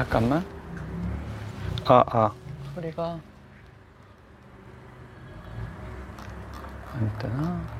잠깐만. 아, 아. 소리가 안 뜨나?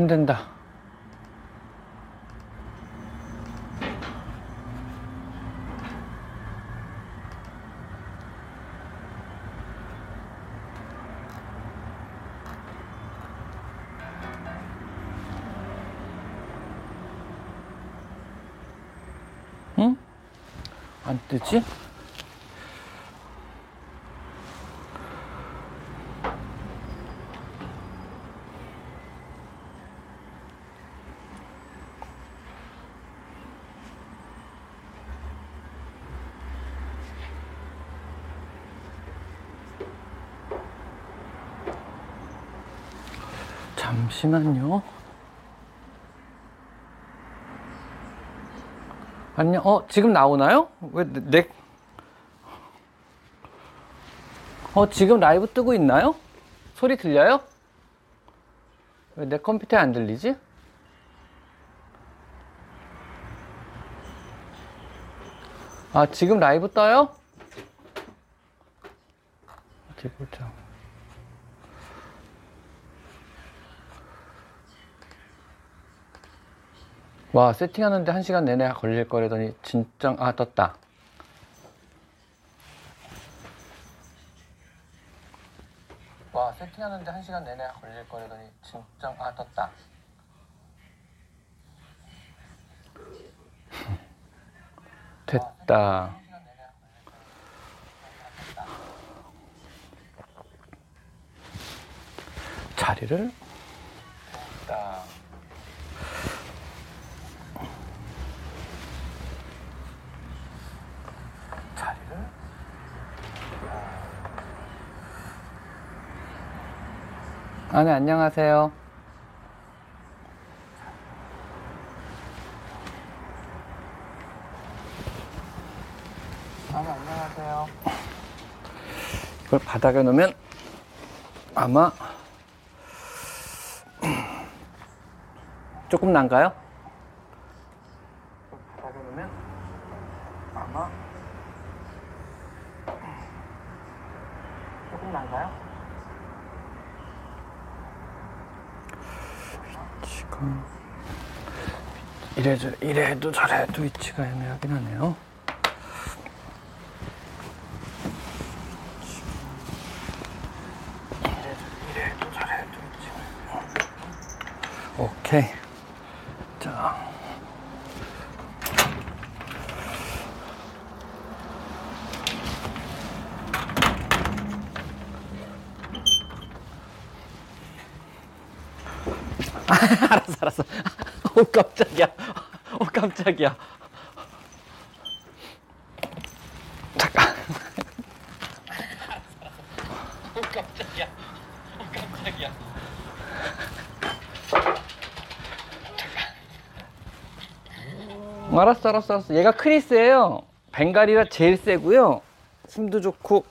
안 된다. 응? 안 뜨지? 잠시만요. 안녕. 어, 지금 나오나요? 왜 내, 어, 지금 라이브 뜨고 있나요? 소리 들려요? 왜 내 컴퓨터에 안 들리지? 아, 지금 라이브 떠요? 어디 보자. 와, 세팅하는데 한 시간 내내 걸릴 거라더니 진짜, 아, 떴다. 와, 세팅하는데 한 시간 내내 걸릴 거라더니 진짜, 아, 떴다. 됐다. 자리를 됐다. 아, 네, 안녕하세요. 아, 네, 안녕하세요. 이걸 바닥에 놓으면 아마 조금 난가요? 바닥에 놓으면 아마 조금 난가요? 위치가 이래 저 이래도 저래도 위치가 애매하긴 하네요. 이래도 저래도 위치가. 오케이. 자. 알았어, 알았어. 오, 깜짝이야. 오, 깜짝이야. 잠깐. 오, 깜짝이야. 오, 깜짝이야. 알았어, 알았어, 알았어. 얘가 크리스예요. 벵갈이라 제일 세고요. 힘도 좋고,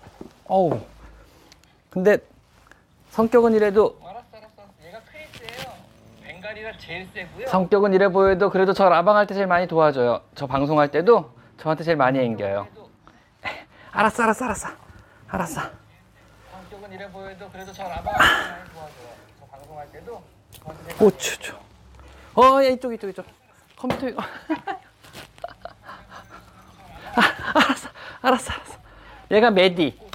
어우. 근데 성격은 이래도 알았어, 알았어. 얘가 크리스예요. 벵갈이라 제일 세고요. 성격은 이래 보여도 그래도 저 라방할 때 제일 많이 도와줘요. 저 방송할 때도 저한테 제일 많이 앵겨요. 알았어, 알았어, 알았어. 알았어. 성격은 이래 보여도 그래도 저 라방 많이 도와줘요. 저 방송할 때도 거기서 오, 추추. 어, 야, 이쪽, 이쪽, 이쪽. 컴퓨터 이거. 아, 알았어, 알았어, 알았어. 얘가 메디.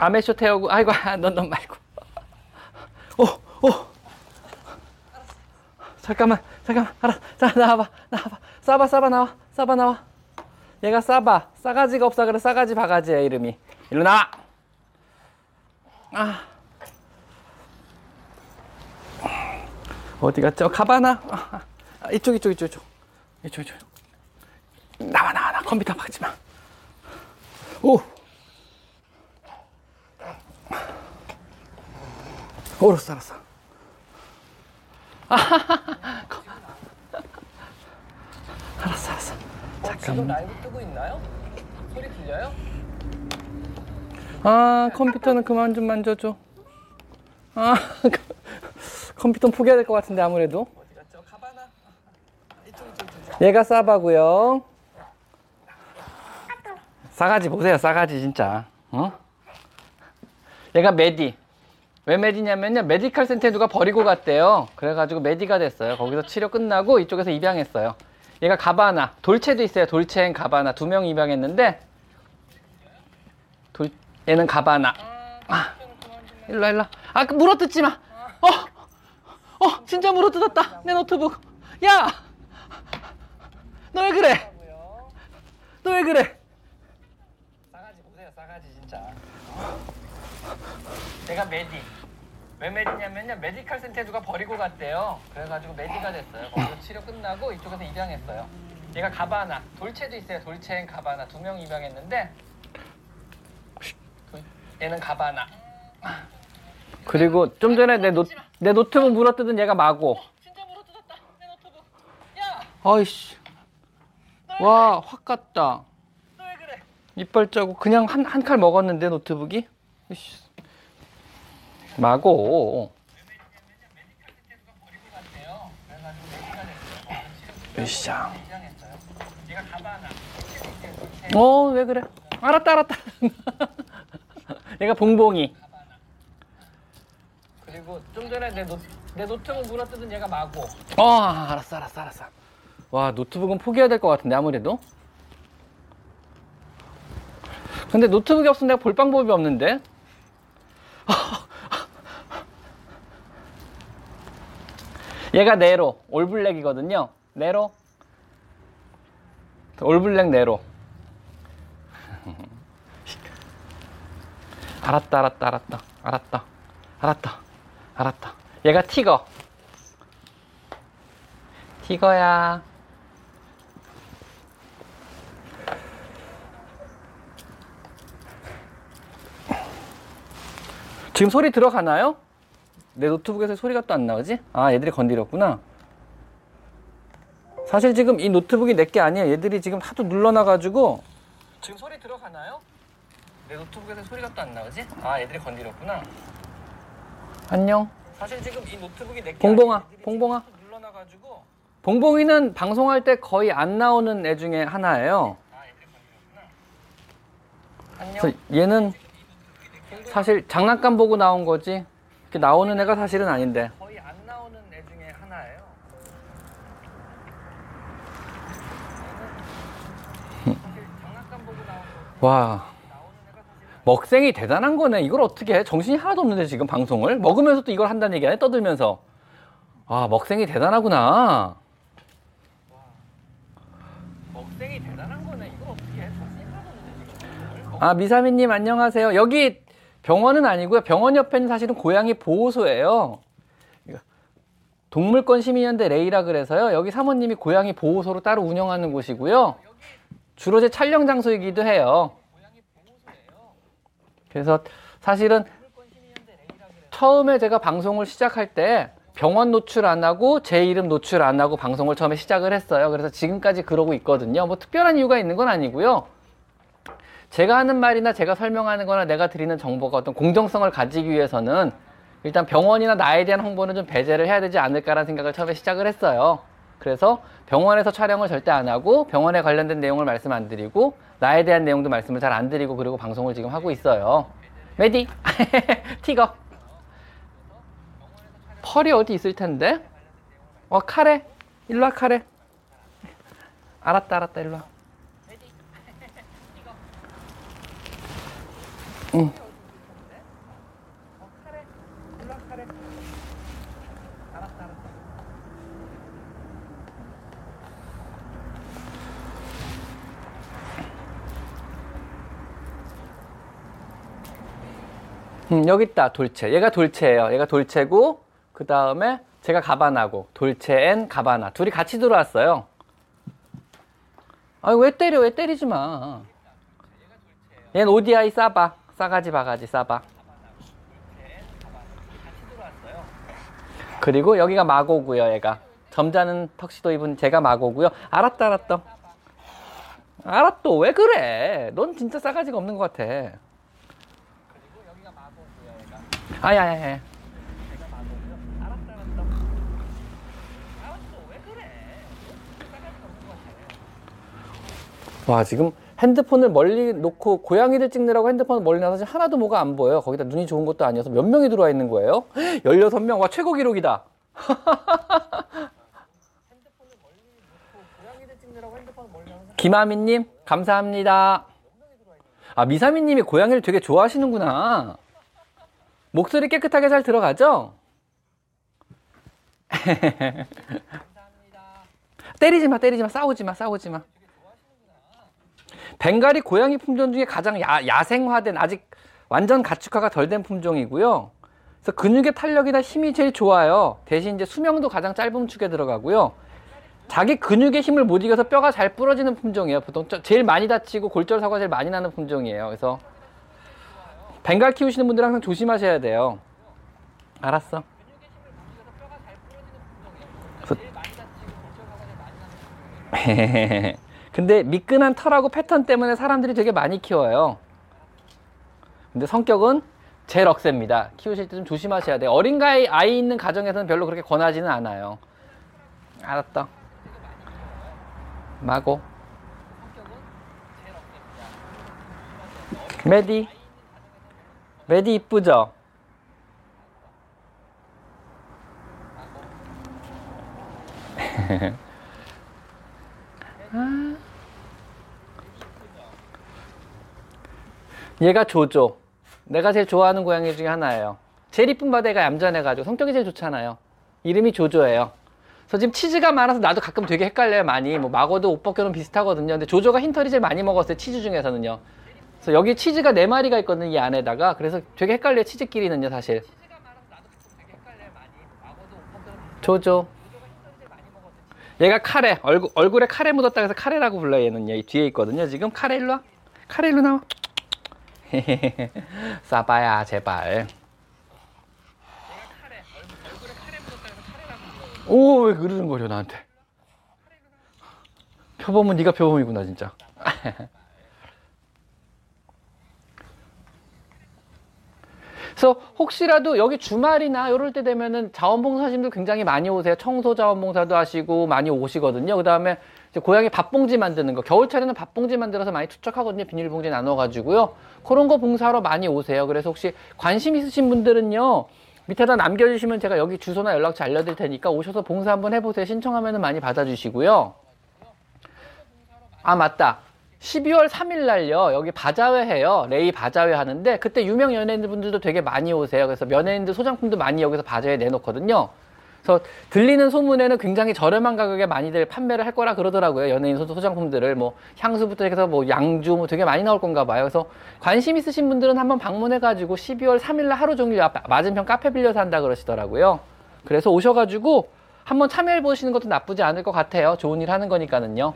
아메쇼 태우고, 아이고, 아, 넌, 넌 말고. 오, 오. 잠깐만, 잠깐만, 알았어. 자, 나와봐, 나와봐. 싸바, 싸바, 나와. 싸바, 나와. 얘가 싸바. 싸가지가 없어. 그래, 싸가지 바가지야, 이름이. 일로 나와. 아. 어디 갔죠? 가바나? 아, 아, 이쪽, 이쪽, 이쪽, 이쪽. 이쪽, 이쪽. 나와, 나와, 나 컴퓨터 박지 마. 오! 오, 알았어, 알았어. 아하하하. 거- 알았어, 알았어. 어, 지금 라이브 뜨고 있나요? 소리 들려요? 아, 컴퓨터는 그만 좀 만져줘. 아, 컴퓨터는 포기해야 될 것 같은데, 아무래도. 어디 갔죠? 가바나. 이쪽 이쪽 이쪽. 얘가 싸바고요. 싸가지 보세요, 싸가지 진짜. 어? 얘가 메디. 왜 메디냐면요, 메디칼 센터에 누가 버리고 갔대요. 그래가지고 메디가 됐어요. 거기서 치료 끝나고 이쪽에서 입양했어요. 얘가 가바나. 돌체도 있어요. 돌체엔 가바나. 두 명 입양했는데, 돌, 얘는 가바나. 아, 일로 와, 일로 와. 아, 그 물어뜯지 마. 어, 어, 진짜 물어뜯었다. 내 노트북. 야! 너 왜 그래? 너 왜 그래? 싸가지 보세요, 싸가지 진짜. 쟤가 메디. 왜 메디냐면요, 메디칼 센터에 누가 버리고 갔대요. 그래가지고 메디가 됐어요. 거기서 치료 끝나고 이쪽에서 입양했어요. 얘가 가바나. 돌체도 있어요. 돌체엔 가바나. 두 명 입양했는데, 돌- 얘는 가바나. 그리고 좀 전에 내, 노, 내 노트북 물어뜯은 얘가 마고. 진짜 물어뜯었다. 내 노트북. 야, 아이씨. 와, 확 갔다. 너왜 그래? 이빨 자국 그냥 한, 한 칼 먹었는데 노트북이? 이씨. 마고. 돌체. 어, 왜 그래? 알았다, 알았다. 얘가 봉봉이. 그리고 좀 전에 내, 노, 내 노트북 물어뜯은 얘가 마고. 어, 알았어, 알았어, 알았어. 와, 노트북은 포기해야 될 것 같은데, 아무래도. 근데 노트북이 없으면 내가 볼 방법이 없는데? 얘가 네로, all black이거든요. 네로. all black 네로. 알았다, 알았다, 알았다, 알았다, 알았다, 알았다. 얘가 티거. 티거야. 지금 소리 들어가나요? 내 노트북에서 소리가 또 안 나오지? 아, 얘들이 건드렸구나. 사실 지금 이 노트북이 내게 아니에요. 얘들이 지금 하도 눌러놔가지고. 지금 소리 들어가나요? 내 노트북에서 소리가 또 안 나오지? 아, 애들이 건드렸구나. 안녕. 사실 지금 이 노트북이 내게 봉봉아, 봉봉아. 눌러놔가지고. 봉봉이는 방송할 때 거의 안 나오는 애 중에 하나예요. 아, 건드렸구나. 안녕. 얘는 사실 장난감 보고 나온 거지. 이렇게 나오는 애가 사실은 아닌데. 거의 안 나오는 애 중에 하나예요. 사실 장난감 보고 나온 거 와. 먹생이 대단한 거네. 이걸 어떻게 해? 정신이 하나도 없는데 지금 방송을 먹으면서 또 이걸 한다는 얘기야. 떠들면서. 아 먹생이 대단하구나. 먹생이 대단한 거네. 이걸 어떻게 해? 정신이 하나도 없는데 지금. 아 미사미님 안녕하세요. 여기 병원은 아니고요. 병원 옆에는 사실은 고양이 보호소예요. 동물권 시민연대 레이라 그래서요. 여기 사모님이 고양이 보호소로 따로 운영하는 곳이고요. 주로 제 촬영 장소이기도 해요. 그래서 사실은 처음에 제가 방송을 시작할 때 병원 노출 안 하고 제 이름 노출 안 하고 방송을 처음에 시작을 했어요. 그래서 지금까지 그러고 있거든요. 뭐 특별한 이유가 있는 건 아니고요. 제가 하는 말이나 제가 설명하는 거나 내가 드리는 정보가 어떤 공정성을 가지기 위해서는 일단 병원이나 나에 대한 홍보는 좀 배제를 해야 되지 않을까라는 생각을 처음에 시작을 했어요. 그래서 병원에서 촬영을 절대 안 하고 병원에 관련된 내용을 말씀 안 드리고 나에 대한 내용도 말씀을 잘 안 드리고 그리고 방송을 지금 하고 있어요. 메디 티거 펄이 어디 있을 텐데? 어 카레 일로 와 카레 알았다 알았다 일로 와. 응. 음, 여기 있다 돌체. 얘가 돌체예요. 얘가 돌체고 그 다음에 쟤가 가바나고 돌체 앤 가바나. 둘이 같이 들어왔어요. 아니 왜 때려? 왜 때리지 마. 얘는 ODI 싸봐 싸가지 바가지 싸봐 그리고 여기가 마고고요 얘가. 점잖은 턱시도 입은 쟤가 마고고요. 알았다 알았다. 알았다 왜 그래? 넌 진짜 싸가지가 없는 것 같아. 아야야야. 와 지금 핸드폰을 멀리 놓고 고양이들 찍느라고 핸드폰을 멀리 놔서 하나도 뭐가 안 보여요. 거기다 눈이 좋은 것도 아니어서 몇 명이 들어와 있는 거예요? 16명. 와 최고 기록이다. 김아미님 감사합니다. 아 미사미님이 고양이를 되게 좋아하시는구나. 목소리 깨끗하게 잘 들어가죠? 때리지 마, 때리지 마, 싸우지 마, 싸우지 마. 벵갈이 고양이 품종 중에 가장 야, 야생화된 아직 완전 가축화가 덜 된 품종이고요. 그래서 근육의 탄력이나 힘이 제일 좋아요. 대신 이제 수명도 가장 짧은 축에 들어가고요. 자기 근육의 힘을 못 이겨서 뼈가 잘 부러지는 품종이에요. 보통 제일 많이 다치고 골절 사고가 제일 많이 나는 품종이에요. 그래서 벵갈 키우시는 분들 항상 조심하셔야 돼요. 알았어. 근데 미끈한 털하고 패턴 때문에 사람들이 되게 많이 키워요. 근데 성격은 제일 억셉니다. 키우실 때 좀 조심하셔야 돼요. 어린 가이 아이 있는 가정에서는 별로 그렇게 권하지는 않아요. 알았다. 마고. 메디. 메디 이쁘죠? 얘가 조조. 내가 제일 좋아하는 고양이 중에 하나예요. 제일 이쁜 바다가 얌전해가지고 성격이 제일 좋잖아요. 이름이 조조예요. 그래서 지금 치즈가 많아서 나도 가끔 되게 헷갈려요, 많이. 뭐, 마고도 옷 벗겨는 비슷하거든요. 근데 조조가 흰털이 제일 많이 먹었어요, 치즈 중에서는요. 그래서 여기 치즈가 네 마리가 있거든요, 이 안에다가. 그래서 되게 헷갈려요, 치즈끼리는요, 사실. 조조. 얘가 카레. 얼굴, 얼굴에 카레 묻었다 해서 카레라고 불러요, 얘는요. 이 뒤에 있거든요, 지금. 카레 일로 와. 카레 일로 나와. 싸봐야, 제발. 오, 왜 그러는 거려, 나한테. 표범은 네가 표범이구나, 진짜. 그래서 혹시라도 여기 주말이나 이럴 때 되면은 자원봉사님들 굉장히 많이 오세요. 청소 자원봉사도 하시고 많이 오시거든요. 그 다음에 고양이 밥봉지 만드는 거. 겨울철에는 밥봉지 만들어서 많이 투척하거든요. 비닐봉지 나눠가지고요. 그런 거 봉사하러 많이 오세요. 그래서 혹시 관심 있으신 분들은요. 밑에다 남겨주시면 제가 여기 주소나 연락처 알려드릴 테니까 오셔서 봉사 한번 해보세요. 신청하면 많이 받아주시고요. 아, 맞다. 12월 3일 날요 여기 바자회 해요 레이 바자회 하는데 그때 유명 연예인들 분들도 되게 많이 오세요 그래서 연예인들 소장품도 많이 여기서 바자회 내놓거든요 그래서 들리는 소문에는 굉장히 저렴한 가격에 많이들 판매를 할 거라 그러더라고요. 연예인 소, 소장품들을 뭐 향수부터 해서 뭐 양주 뭐 되게 많이 나올 건가 봐요. 그래서 관심 있으신 분들은 한번 방문해 가지고 12월 3일 날 하루 종일 맞은편 카페 빌려서 한다 그러시더라고요. 그래서 오셔 가지고 한번 참여해 보시는 것도 나쁘지 않을 것 같아요. 좋은 일 하는 거니까는요.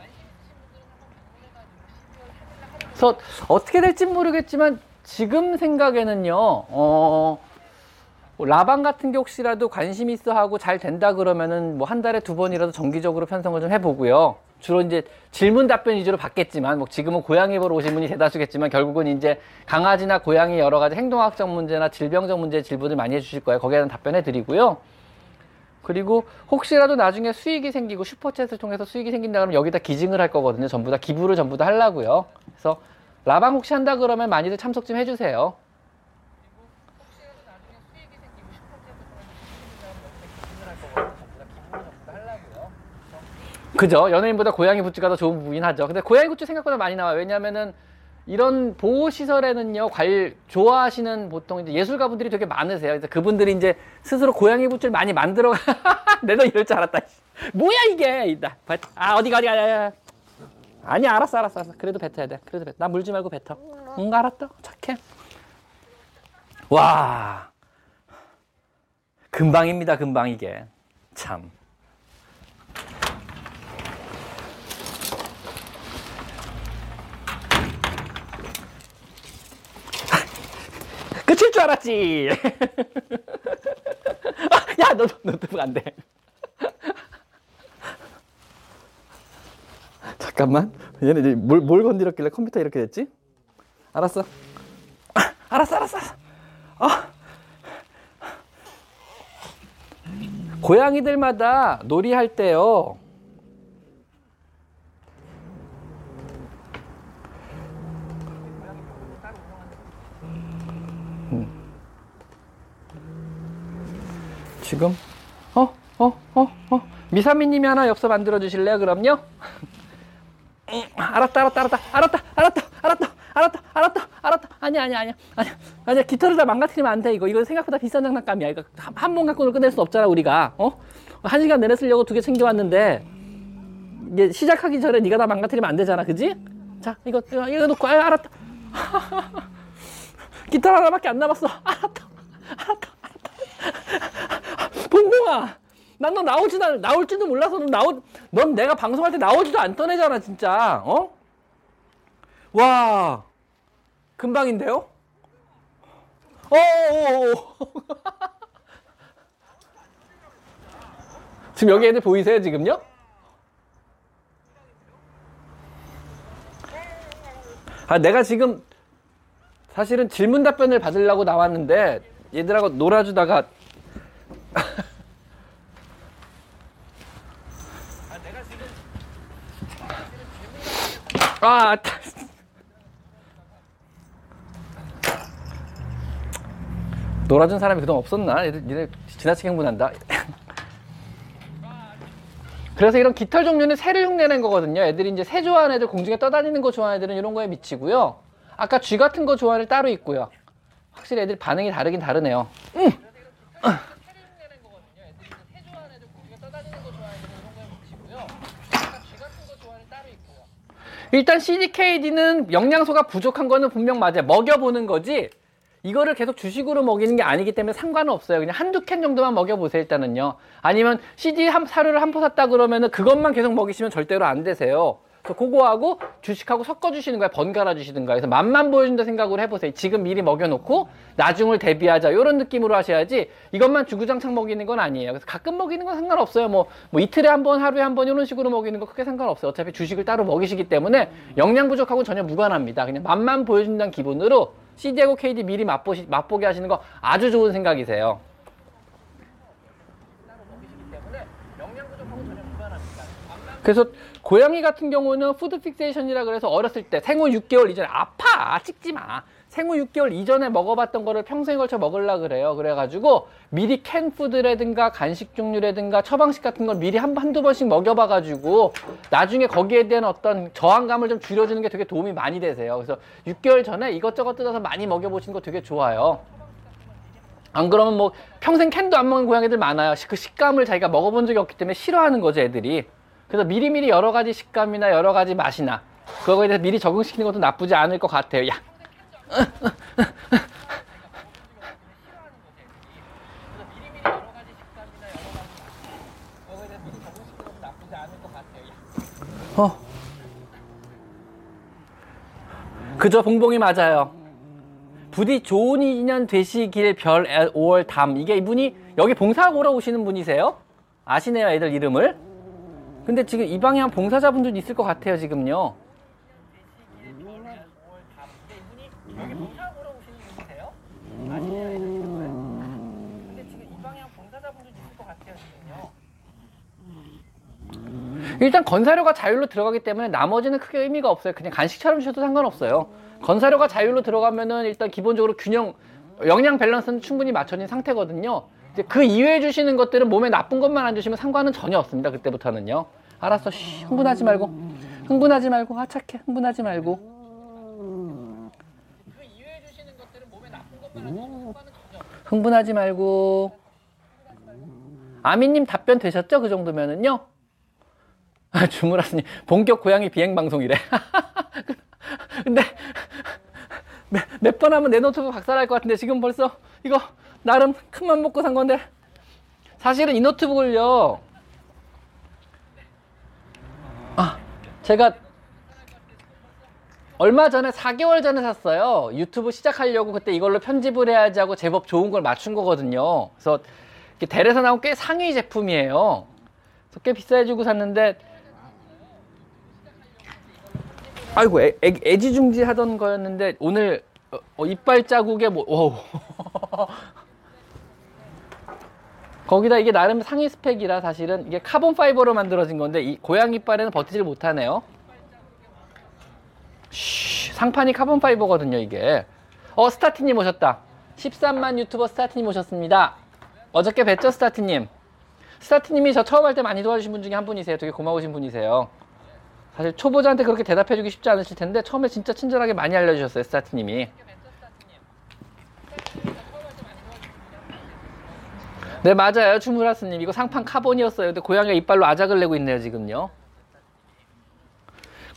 그래서 어떻게 될지 모르겠지만 지금 생각에는요, 어, 뭐 라방 같은 게 혹시라도 관심 있어 하고 잘 된다 그러면은 뭐 한 달에 두 번이라도 정기적으로 편성을 좀 해보고요. 주로 이제 질문 답변 위주로 받겠지만, 뭐 지금은 고양이 보러 오신 분이 대다수겠지만 결국은 이제 강아지나 고양이 여러 가지 행동학적 문제나 질병적 문제 질문을 많이 해주실 거예요. 거기에 대한 답변해 드리고요. 그리고 혹시라도 나중에 수익이 생기고 슈퍼챗을 통해서 수익이 생긴다 그러면 여기다 기증을 할 거거든요. 전부 다 기부를 전부 다 하려고요. 그래서 라방 혹시 한다 그러면 많이들 참석 좀 해주세요. 혹시라도 나중에 수익이 생기고 슈퍼챗을 통해서 수익이 생기면 여기다 기부를 전부 다 하려고요. 그죠? 연예인보다 고양이 굿즈가 더 좋은 부분이긴 하죠. 근데 고양이 굿즈 생각보다 많이 나와요. 왜냐면은 이런 보호 시설에는요, 관 좋아하시는 보통 이제 예술가분들이 되게 많으세요. 그래서 그분들이 이제 스스로 고양이 굿즈를 많이 만들어. 내가 이럴 줄 알았다. 뭐야 이게? 이다. 아 어디가 어디가 어디가. 아니 알았어 알았어 알았어. 그래도 뱉어야 돼. 그래도 뱉. 나 물지 말고 뱉어. 응 알았다. 착해. 와. 금방입니다 금방 이게. 참. 끝일 줄 알았지. 아, 야, 너 노트북 안 돼. 잠깐만. 얘네 이제 뭘, 뭘 건드렸길래 컴퓨터 이렇게 됐지? 알았어. 아, 알았어, 알았어. 아. 고양이들마다 놀이할 때요. 지금 어? 어? 어? 어? 미사미님이 하나 엽서 만들어 주실래요? 그럼요? 응, 알았다 알았다 알았다 알았다 알았다 알았다 알았다 알았다 알았다 아니야 아니야 아니야 아니야 아니야 깃털을 다 망가뜨리면 안 돼 이거 이거 생각보다 비싼 장난감이야 이거 한 번 갖고는 끝낼 수 없잖아 우리가 어? 한 시간 내내 쓰려고 두 개 챙겨왔는데 이게 시작하기 전에 네가 다 망가뜨리면 안 되잖아 그지? 자 이거 이거, 이거 놓고 아 알았다 깃털 하나밖에 안 남았어 알았다 알았다 봉봉아, 난 너 나오지도 않, 나올지도 몰라서 넌 나오, 넌 내가 방송할 때 나오지도 않던 애잖아, 진짜. 어? 와, 금방인데요? 어, 지금 여기 애들 보이세요, 지금요? 아, 내가 지금 사실은 질문 답변을 받으려고 나왔는데 얘들하고 놀아주다가 아, 내가 지금 아, 타- 놀아준 사람이 그동안 없었나? 얘들, 얘들 지나치게 흥분한다. 그래서 이런 깃털 종류는 새를 흉내낸 거거든요. 애들이 이제 새 좋아하는 애들, 공중에 떠다니는 거 좋아하는 애들은 이런 거에 미치고요. 아까 쥐 같은 거 좋아하는 애 따로 있고요. 확실히 애들 반응이 다르긴 다르네요. 새 일단 CDKD는 영양소가 부족한 거는 분명 맞아요. 먹여보는 거지. 이거를 계속 주식으로 먹이는 게 아니기 때문에 상관은 없어요. 그냥 한두 캔 정도만 먹여보세요, 일단은요. 아니면 CD 한, 사료를 한 포 샀다 그러면은 그것만 계속 먹이시면 절대로 안 되세요. 그래서 그거하고 주식하고 섞어주시는 거야, 번갈아 주시든가. 그래서 맛만 보여준다 생각으로 해보세요. 지금 미리 먹여놓고 나중을 대비하자. 이런 느낌으로 하셔야지 이것만 주구장창 먹이는 건 아니에요. 그래서 가끔 먹이는 건 상관없어요. 뭐, 뭐 이틀에 한 번, 하루에 한 번 이런 식으로 먹이는 거 크게 상관없어요. 어차피 주식을 따로 먹이시기 때문에 영양 부족하고는 전혀 무관합니다. 그냥 맛만 보여준다는 기분으로 CD하고 KD 미리 맛보시, 맛보게 하시는 거 아주 좋은 생각이세요. 따로 먹이시기 때문에 영양 부족하고 전혀 무관합니다. 그래서 고양이 같은 경우는 food fixation이라 그래서 어렸을 때 생후 6개월 이전에 아파 찍지 마 생후 6개월 이전에 먹어봤던 거를 평생 걸쳐 먹으려 그래요 그래가지고 미리 캔 푸드라든가 간식 종류라든가 처방식 같은 걸 미리 한, 한두 번씩 먹여봐가지고 나중에 거기에 대한 어떤 저항감을 좀 줄여주는 게 되게 도움이 많이 되세요 그래서 6개월 전에 이것저것 뜯어서 많이 먹여보시는 거 되게 좋아요 안 그러면 뭐 평생 캔도 안 먹는 고양이들 많아요. 그 식감을 자기가 먹어본 적이 없기 때문에 싫어하는 거죠, 애들이. 그래서 미리미리 여러 가지 식감이나 여러 가지 맛이나 그거에 대해서 미리 적응시키는 것도 나쁘지 않을 것 같아요. 야. 어. 그저 봉봉이 맞아요. 부디 좋은 인연 되시길 별 5월 담. 이게 이분이 여기 봉사하고 오시는 분이세요? 아시네요, 애들 이름을. 근데 지금 이 방향 봉사자분들도 있을 것 같아요, 지금요. 일단 건사료가 자율로 들어가기 때문에 나머지는 크게 의미가 없어요. 그냥 간식처럼 주셔도 상관없어요. 건사료가 자율로 들어가면은 일단 기본적으로 균형, 영양 밸런스는 충분히 맞춰진 상태거든요. 이제 그 이외에 주시는 것들은 몸에 나쁜 것만 안 주시면 상관은 전혀 없습니다. 그때부터는요. 알았어. 쉬, 흥분하지 말고. 흥분하지 말고. 아, 착해. 흥분하지 말고. 흥분하지 말고. 아미님 답변 되셨죠? 그 정도면은요? 아, 주무라스님, 본격 고양이 비행 방송이래. 근데, 몇 번 하면 내 노트북 박살날 것 같은데, 지금 벌써 이거 나름 큰 맘 먹고 산 건데. 사실은 이 노트북을요, 아, 제가 얼마 전에 4개월 전에 샀어요. 유튜브 시작하려고 그때 이걸로 편집을 해야지 하고 제법 좋은 걸 맞춘 거거든요. 그래서 이게 델에서 나온 꽤 상위 제품이에요. 그래서 꽤 비싸게 주고 샀는데 아이고 애, 애, 애지중지 하던 거였는데 오늘 어, 어, 이빨 자국에 뭐 오. 거기다 이게 나름 상위 스펙이라 사실은 이게 carbon fiber로 만들어진 건데 이 고양이 이빨에는 버티질 못하네요. 쉬, 상판이 carbon fiber거든요, 이게. 어, 스타티님 오셨다. 13만 유튜버 스타티님 오셨습니다. 어저께 뵀죠, 스타티님? 스타티님이 저 처음 할 때 많이 도와주신 분 중에 한 분이세요. 되게 고마우신 분이세요. 사실 초보자한테 그렇게 대답해주기 쉽지 않으실 텐데 처음에 진짜 친절하게 많이 알려주셨어요, 스타티님이. 네, 맞아요, 주무라스님. 이거 상판 카본이었어요. 근데 고양이가 이빨로 아작을 내고 있네요, 지금요.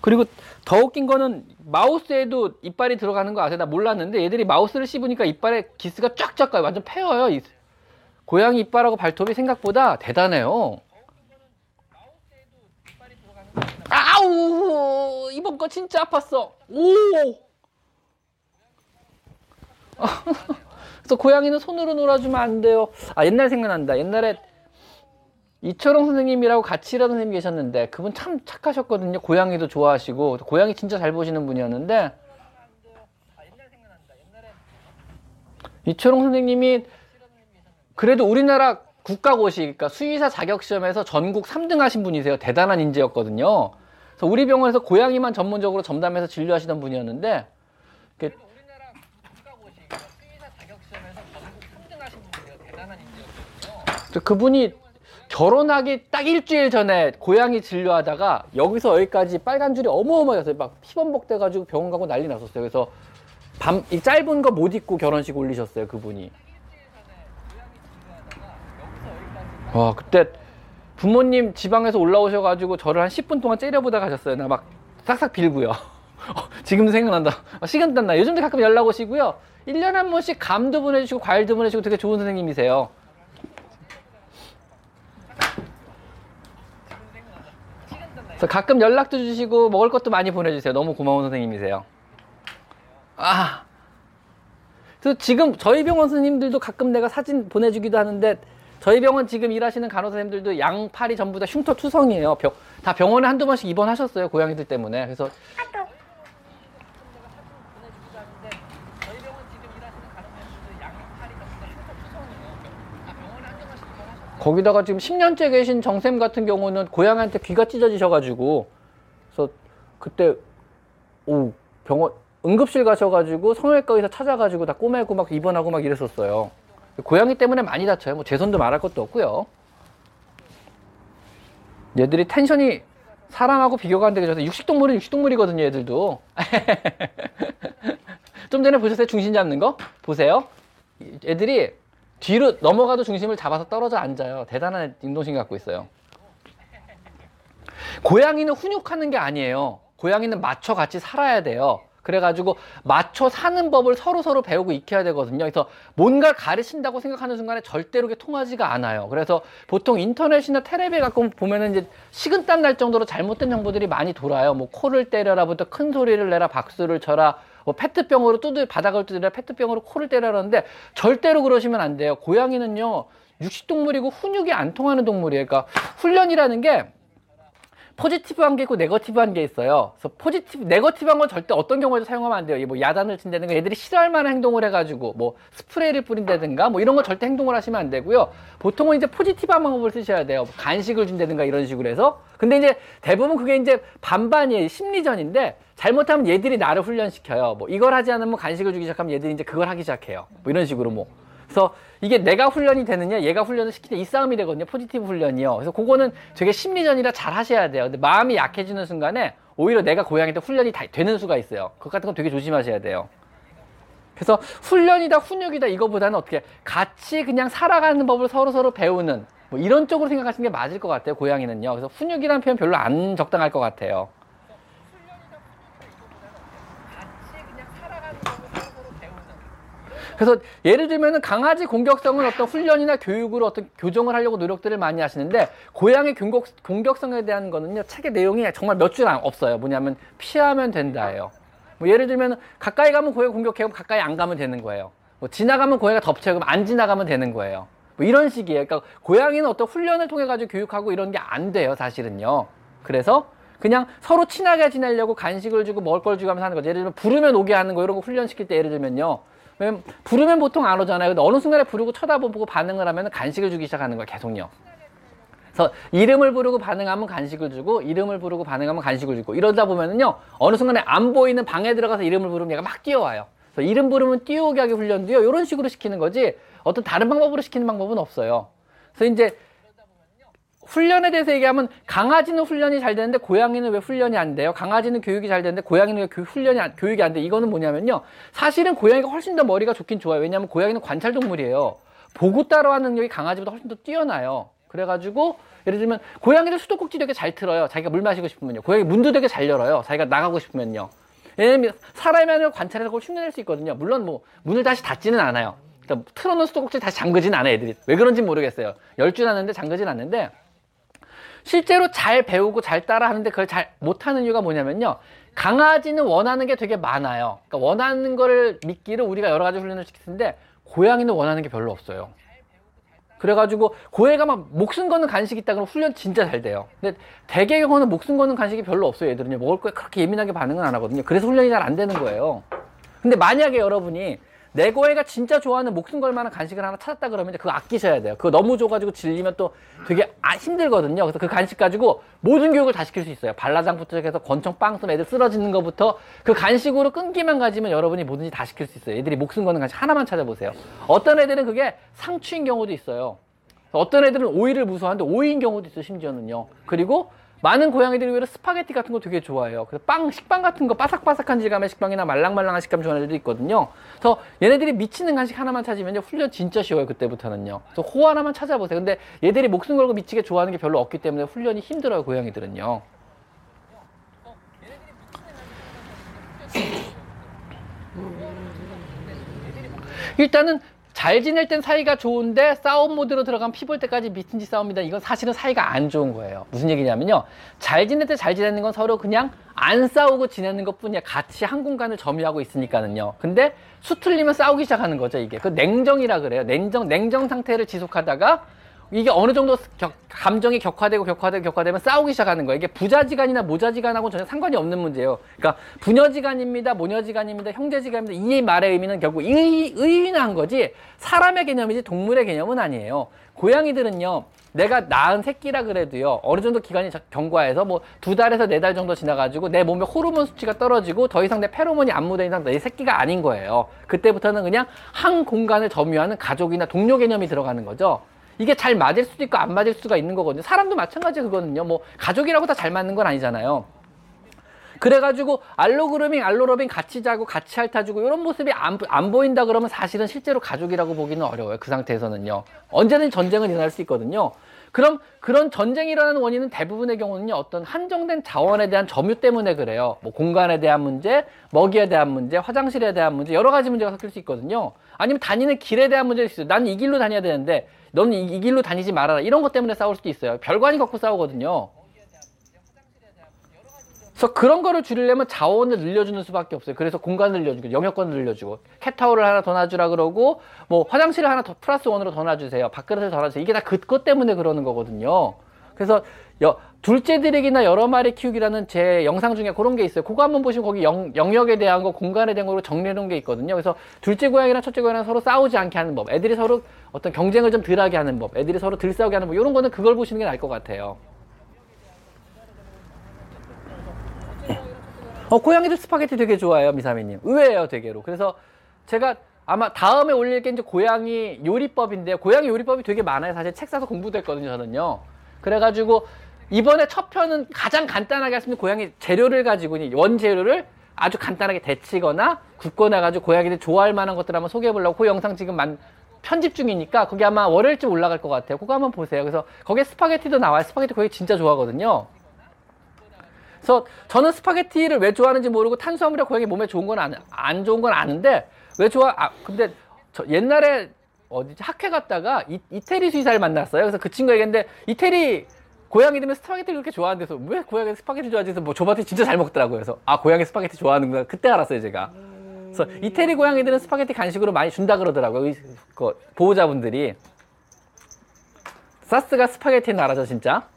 그리고 더 웃긴 거는 마우스에도 이빨이 들어가는 거 아세요? 나 몰랐는데 얘들이 마우스를 씹으니까 이빨에 기스가 쫙쫙 가요. 완전 패여요. 이 고양이 이빨하고 발톱이 생각보다 대단해요. 아우 이번 거 진짜 아팠어. 오. 그래서 고양이는 손으로 놀아주면 안 돼요. 아 옛날 생각난다. 옛날에 이철홍 선생님이라고 같이 일하던 선생님이 계셨는데 그분 참 착하셨거든요. 고양이도 좋아하시고 고양이 진짜 잘 보시는 분이었는데 이철홍 선생님이 그래도 우리나라 국가고시 그러니까 수의사 자격 시험에서 전국 3등 하신 분이세요. 대단한 인재였거든요. 그래서 우리 병원에서 고양이만 전문적으로 점담해서 진료하시던 분이었는데 그 우리나라 국가고시 그러니까 수의사 자격 시험에서 전국 3등 하신 분이에요. 대단한 인재였거든요. 그분이 결혼하기 딱 일주일 전에 고양이 진료하다가 여기서 여기까지 빨간 줄이 어마어마했어요. 막 피범벅 돼가지고 병원 가고 난리 났었어요. 그래서 밤, 이 짧은 거 못 입고 결혼식 올리셨어요. 그분이. 와, 그때 부모님 지방에서 올라오셔가지고 저를 한 10분 동안 째려보다 가셨어요. 나 막 싹싹 빌고요. 어, 지금도 생각난다. 어, 시간도 안 나. 요즘도 가끔 연락 오시고요. 1년에 한 번씩 감도 보내주시고 과일도 보내주시고 되게 좋은 선생님이세요. 그래서 가끔 연락도 주시고 먹을 것도 많이 보내주세요. 너무 고마운 선생님이세요. 아. 그래서 지금 저희 병원 선생님들도 가끔 내가 사진 보내주기도 하는데 저희 병원 지금 일하시는 간호사 선생님들도 양팔이 전부 다 흉터 투성이에요. 병, 다 병원에 한두 번씩 입원하셨어요. 고양이들 때문에. 그래서 저희 병원 지금 일하시는 간호사님들 양팔이 전부 다 흉터 투성이에요. 다 병원에 한두 번씩 입원하셨어요. 거기다가 지금 10년째 계신 정쌤 같은 경우는 고양이한테 귀가 찢어지셔가지고 그래서 그때 오 병원 응급실 가셔가지고 성형외과 의사 찾아가지고 다 꼬매고 막 입원하고 막 이랬었어요. 고양이 때문에 많이 다쳐요. 뭐제 손도 말할 것도 없고요. 얘들이 텐션이 사람하고 비교가 안 되게 좋아서 육식동물은 육식동물이거든요. 얘들도. 좀 전에 보셨어요? 중심 잡는 거? 보세요. 애들이 뒤로 넘어가도 중심을 잡아서 떨어져 앉아요. 대단한 능동심 갖고 있어요. 고양이는 훈육하는 게 아니에요. 고양이는 맞춰 같이 살아야 돼요. 그래가지고 맞춰 사는 법을 서로 서로 배우고 익혀야 되거든요. 그래서 뭔가를 가르친다고 생각하는 순간에 절대로 그게 통하지가 않아요. 그래서 보통 인터넷이나 텔레비에 가끔 보면은 이제 식은땀 날 정도로 잘못된 정보들이 많이 돌아요. 뭐 코를 때려라부터 큰 소리를 내라, 박수를 쳐라, 뭐 페트병으로 두드 바닥을 두드려 페트병으로 코를 때려라는데 절대로 그러시면 안 돼요. 고양이는요 육식동물이고 훈육이 안 통하는 동물이에요. 그러니까 훈련이라는 게 positive한 게 있고 negative한 게 있어요. 그래서 positive, negative한 건 절대 어떤 경우에도 사용하면 안 돼요. 이 뭐 야단을 친다든가 애들이 싫어할 만한 행동을 해가지고 뭐 스프레이를 뿌린다든가 뭐 이런 거 절대 행동을 하시면 안 되고요. 보통은 이제 positive한 방법을 쓰셔야 돼요. 뭐 간식을 준다든가 이런 식으로 해서. 근데 이제 대부분 그게 이제 반반이에요. 심리전인데 잘못하면 얘들이 나를 훈련시켜요. 뭐 이걸 하지 않으면 간식을 주기 시작하면 얘들이 이제 그걸 하기 시작해요. 뭐 이런 식으로 뭐. 그래서 이게 내가 훈련이 되느냐, 얘가 훈련을 시키냐, 이 싸움이 되거든요. 포지티브 훈련이요. 그래서 그거는 되게 심리전이라 잘 하셔야 돼요. 근데 마음이 약해지는 순간에 오히려 내가 고양이한테 훈련이 다 되는 수가 있어요. 그것 같은 건 되게 조심하셔야 돼요. 그래서 훈련이다, 훈육이다, 이거보다는 어떻게 같이 그냥 살아가는 법을 서로 서로 배우는 뭐 이런 쪽으로 생각하시는 게 맞을 것 같아요. 고양이는요. 그래서 훈육이라는 표현 별로 안 적당할 것 같아요. 같이 그냥 살아가는 법을 서로 서로 배우는. 그래서 예를 들면은 강아지 공격성은 어떤 훈련이나 교육으로 어떤 교정을 하려고 노력들을 많이 하시는데 고양이 공격, 공격성에 대한 거는요 책의 내용이 정말 몇 줄 없어요. 뭐냐면 피하면 된다예요. 뭐 예를 들면 가까이 가면 고양이 공격해요. 가까이 안 가면 되는 거예요. 뭐 지나가면 고양이가 덮쳐요. 그럼 안 지나가면 되는 거예요. 뭐 이런 식이에요. 그러니까 고양이는 어떤 훈련을 통해 가지고 교육하고 이런 게 안 돼요 사실은요. 그래서 그냥 서로 친하게 지내려고 간식을 주고 먹을 걸 주고 하면서 하는 거죠. 예를 들면 부르면 오게 하는 거 이런 거 훈련시킬 때 예를 들면요 부르면 보통 안 오잖아요. 근데 어느 순간에 부르고 쳐다보고 반응을 하면 간식을 주기 시작하는 거예요. 계속요. 그래서 이름을 부르고 반응하면 간식을 주고 이름을 부르고 반응하면 간식을 주고 이러다 보면은요 어느 순간에 안 보이는 방에 들어가서 이름을 부르면 얘가 막 뛰어와요. 그래서 이름 부르면 뛰어오게 하기 훈련도요 이런 식으로 시키는 거지 어떤 다른 방법으로 시키는 방법은 없어요. 그래서 이제 훈련에 대해서 얘기하면 강아지는 훈련이 잘 되는데 고양이는 왜 훈련이 안 돼요? 강아지는 교육이 잘 되는데 고양이는 왜 교, 훈련이 안, 교육이 안 돼? 이거는 뭐냐면요. 사실은 고양이가 훨씬 더 머리가 좋긴 좋아요. 왜냐하면 고양이는 관찰 동물이에요. 보고 따라하는 능력이 강아지보다 훨씬 더 뛰어나요. 그래가지고 예를 들면 고양이들 수도꼭지 되게 잘 틀어요. 자기가 물 마시고 싶으면요. 고양이 문도 되게 잘 열어요. 자기가 나가고 싶으면요. 왜냐면 안을 관찰해서 그걸 흉내낼 수 있거든요. 물론 뭐 문을 다시 닫지는 않아요. 그러니까 틀어놓은 수도꼭지 다시 잠그진 않아요. 애들이 왜 그런지 모르겠어요. 열줄 않는데 잠그진 않는데 실제로 잘 배우고 잘 따라하는데 그걸 잘 못하는 이유가 뭐냐면요. 강아지는 원하는 게 되게 많아요. 그러니까 원하는 거를 믿기를 우리가 여러 가지 훈련을 시키는데 고양이는 원하는 게 별로 없어요. 그래가지고 고해가 막 목숨 거는 간식 있다 그러면 훈련 진짜 잘 돼요. 근데 대개 경우는 목숨 거는 간식이 별로 없어요. 얘들은요. 먹을 거에 그렇게 예민하게 반응은 안 하거든요. 그래서 훈련이 잘 안 되는 거예요. 근데 만약에 여러분이 내 고양이가 진짜 좋아하는 목숨 걸 만한 간식을 하나 찾았다 그러면 그거 아끼셔야 돼요. 그거 너무 줘가지고 질리면 또 되게 아, 힘들거든요. 그래서 그 간식 가지고 모든 교육을 다 시킬 수 있어요. 발라당부터 시작해서 권총 빵 쏨 애들 쓰러지는 것부터 그 간식으로 끈기만 가지면 여러분이 뭐든지 다 시킬 수 있어요. 애들이 목숨 거는 간식 하나만 찾아보세요. 어떤 애들은 그게 상추인 경우도 있어요. 어떤 애들은 오이를 무서워하는데 오이인 경우도 있어요. 심지어는요. 그리고 많은 고양이들이 오히려 스파게티 같은 거 되게 좋아해요. 그래서 빵, 식빵 같은 거 바삭바삭한 질감의 식빵이나 말랑말랑한 식감 좋아하는 애들도 있거든요. 그래서 얘네들이 미치는 간식 하나만 찾으면 훈련 진짜 쉬워요. 그때부터는요. 그래서 호 하나만 찾아보세요. 근데 얘들이 목숨 걸고 미치게 좋아하는 게 별로 없기 때문에 훈련이 힘들어요. 고양이들은요. 일단은 잘 지낼 땐 사이가 좋은데 싸움 모드로 들어가면 피볼 때까지 미친 짓 싸웁니다. 이건 사실은 사이가 안 좋은 거예요. 무슨 얘기냐면요. 잘 지낼 때 잘 지내는 건 서로 그냥 안 싸우고 지내는 것 뿐이야. 같이 한 공간을 점유하고 있으니까는요. 근데 수틀리면 싸우기 시작하는 거죠, 이게. 그 냉정이라 그래요. 냉정, 냉정 상태를 지속하다가 이게 어느 정도 격, 감정이 격화되고 격화되고 격화되면 싸우기 시작하는 거예요. 이게 부자지간이나 모자지간하고 전혀 상관이 없는 문제예요. 그러니까 부녀지간입니다, 모녀지간입니다, 형제지간입니다. 이 말의 의미는 결국 의, 의인한 거지 사람의 개념이지 동물의 개념은 아니에요. 고양이들은요. 내가 낳은 새끼라 그래도요 어느 정도 기간이 경과해서 뭐 두 달에서 네 달 정도 지나가지고 내 몸에 호르몬 수치가 떨어지고 더 이상 내 페로몬이 안 묻어 이상 내 새끼가 아닌 거예요. 그때부터는 그냥 한 공간을 점유하는 가족이나 동료 개념이 들어가는 거죠. 이게 잘 맞을 수도 있고 안 맞을 수가 있는 거거든요. 사람도 마찬가지 그거는요. 뭐 가족이라고 다 잘 맞는 건 아니잖아요. 그래가지고 알로그루밍, 알로러빙 같이 자고 같이 핥아주고 이런 모습이 안, 안 보인다 그러면 사실은 실제로 가족이라고 보기는 어려워요. 그 상태에서는요. 언제든 전쟁은 일어날 수 있거든요. 그럼 그런 전쟁이 일어나는 원인은 대부분의 경우는요 어떤 한정된 자원에 대한 점유 때문에 그래요. 뭐 공간에 대한 문제, 먹이에 대한 문제, 화장실에 대한 문제 여러 가지 문제가 섞일 수 있거든요. 아니면 다니는 길에 대한 문제도 있어요. 난이 길로 다녀야 되는데 너는 이, 이 길로 다니지 말아라. 이런 것 때문에 싸울 수도 있어요. 별관이 갖고 싸우거든요. 그래서 그런 거를 줄이려면 자원을 늘려주는 수밖에 없어요. 그래서 공간을 늘려주고 영역권을 늘려주고 캣타워를 하나 더 놔주라 그러고 뭐 화장실을 하나 더 플러스 원으로 더 놔주세요. 밥그릇을 더 놔주세요. 이게 다 그것 때문에 그러는 거거든요. 그래서 여, 둘째 들이기나 여러 마리 키우기라는 제 영상 중에 그런 게 있어요. 그거 한번 보시면 거기 영, 영역에 대한 거, 공간에 대한 거로 정리해 놓은 게 있거든요. 그래서 둘째 고양이랑 첫째 고양이랑 서로 싸우지 않게 하는 법, 애들이 서로 어떤 경쟁을 좀 덜하게 하는 법, 애들이 서로 덜 싸우게 하는 법, 이런 거는 그걸 보시는 게 나을 것 같아요. 어, 고양이들 스파게티 되게 좋아해요, 미사미님. 의외예요, 되게로. 그래서 제가 아마 다음에 올릴 게 이제 고양이 요리법인데요. 고양이 요리법이 되게 많아요. 사실 책 사서 공부도 했거든요, 저는요. 그래가지고 이번에 첫 편은 가장 간단하게 있는 고양이 재료를 가지고 원재료를 아주 간단하게 데치거나 굽거나 가지고 고양이들이 좋아할 만한 것들 한번 소개해 보려고 그 영상 지금 막 편집 중이니까 거기 아마 월요일쯤 올라갈 것 같아요. 그거 한번 보세요. 그래서 거기에 스파게티도 나와요. 스파게티 고양이 진짜 좋아하거든요. 그래서 저는 스파게티를 왜 좋아하는지 모르고 탄수화물이 고양이 몸에 좋은 건 안, 안 좋은 건 아는데 왜 좋아? 아 근데 저 옛날에 어디지 학회 갔다가 이, 이태리 수의사를 만났어요. 그래서 그 친구가 얘기했는데 이태리 고양이들은 스파게티를 그렇게 좋아한대서 왜 고양이 스파게티 좋아하지? 뭐 줘봤더니 진짜 잘 먹더라고요. 그래서 아 고양이 스파게티 좋아하는구나 그때 알았어요 제가. 그래서 이태리 고양이들은 스파게티 간식으로 많이 준다 그러더라고요. 이, 그 보호자분들이. さすが 스파게티 나라죠 진짜.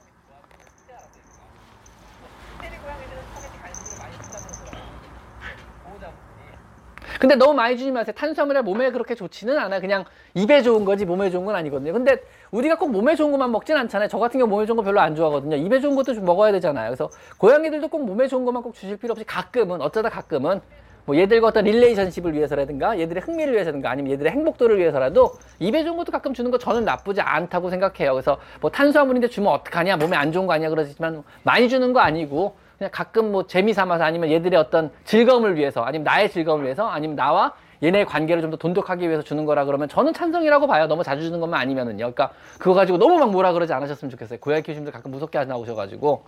근데 너무 많이 주지 마세요. 탄수화물이 몸에 그렇게 좋지는 않아요. 그냥 입에 좋은 거지 몸에 좋은 건 아니거든요. 근데 우리가 꼭 몸에 좋은 것만 먹진 않잖아요. 저 같은 경우 몸에 좋은 거 별로 안 좋아하거든요. 입에 좋은 것도 좀 먹어야 되잖아요. 그래서 고양이들도 꼭 몸에 좋은 것만 꼭 주실 필요 없이 가끔은 어쩌다 가끔은 뭐 얘들과 어떤 relationship을 위해서라든가 얘들의 흥미를 위해서든가 아니면 얘들의 행복도를 위해서라도 입에 좋은 것도 가끔 주는 거 저는 나쁘지 않다고 생각해요. 그래서 뭐 탄수화물인데 주면 어떡하냐 몸에 안 좋은 거 아니야 그러지만 많이 주는 거 아니고 그냥 가끔 뭐 재미 삼아서 아니면 얘들의 어떤 즐거움을 위해서 아니면 나의 즐거움을 위해서 아니면 나와 얘네의 관계를 좀 더 돈독하기 위해서 주는 거라 그러면 저는 찬성이라고 봐요. 너무 자주 주는 것만 아니면은요. 그러니까 그거 가지고 너무 막 뭐라 그러지 않으셨으면 좋겠어요. 고양이 키우시는 분들 가끔 무섭게 나오셔가지고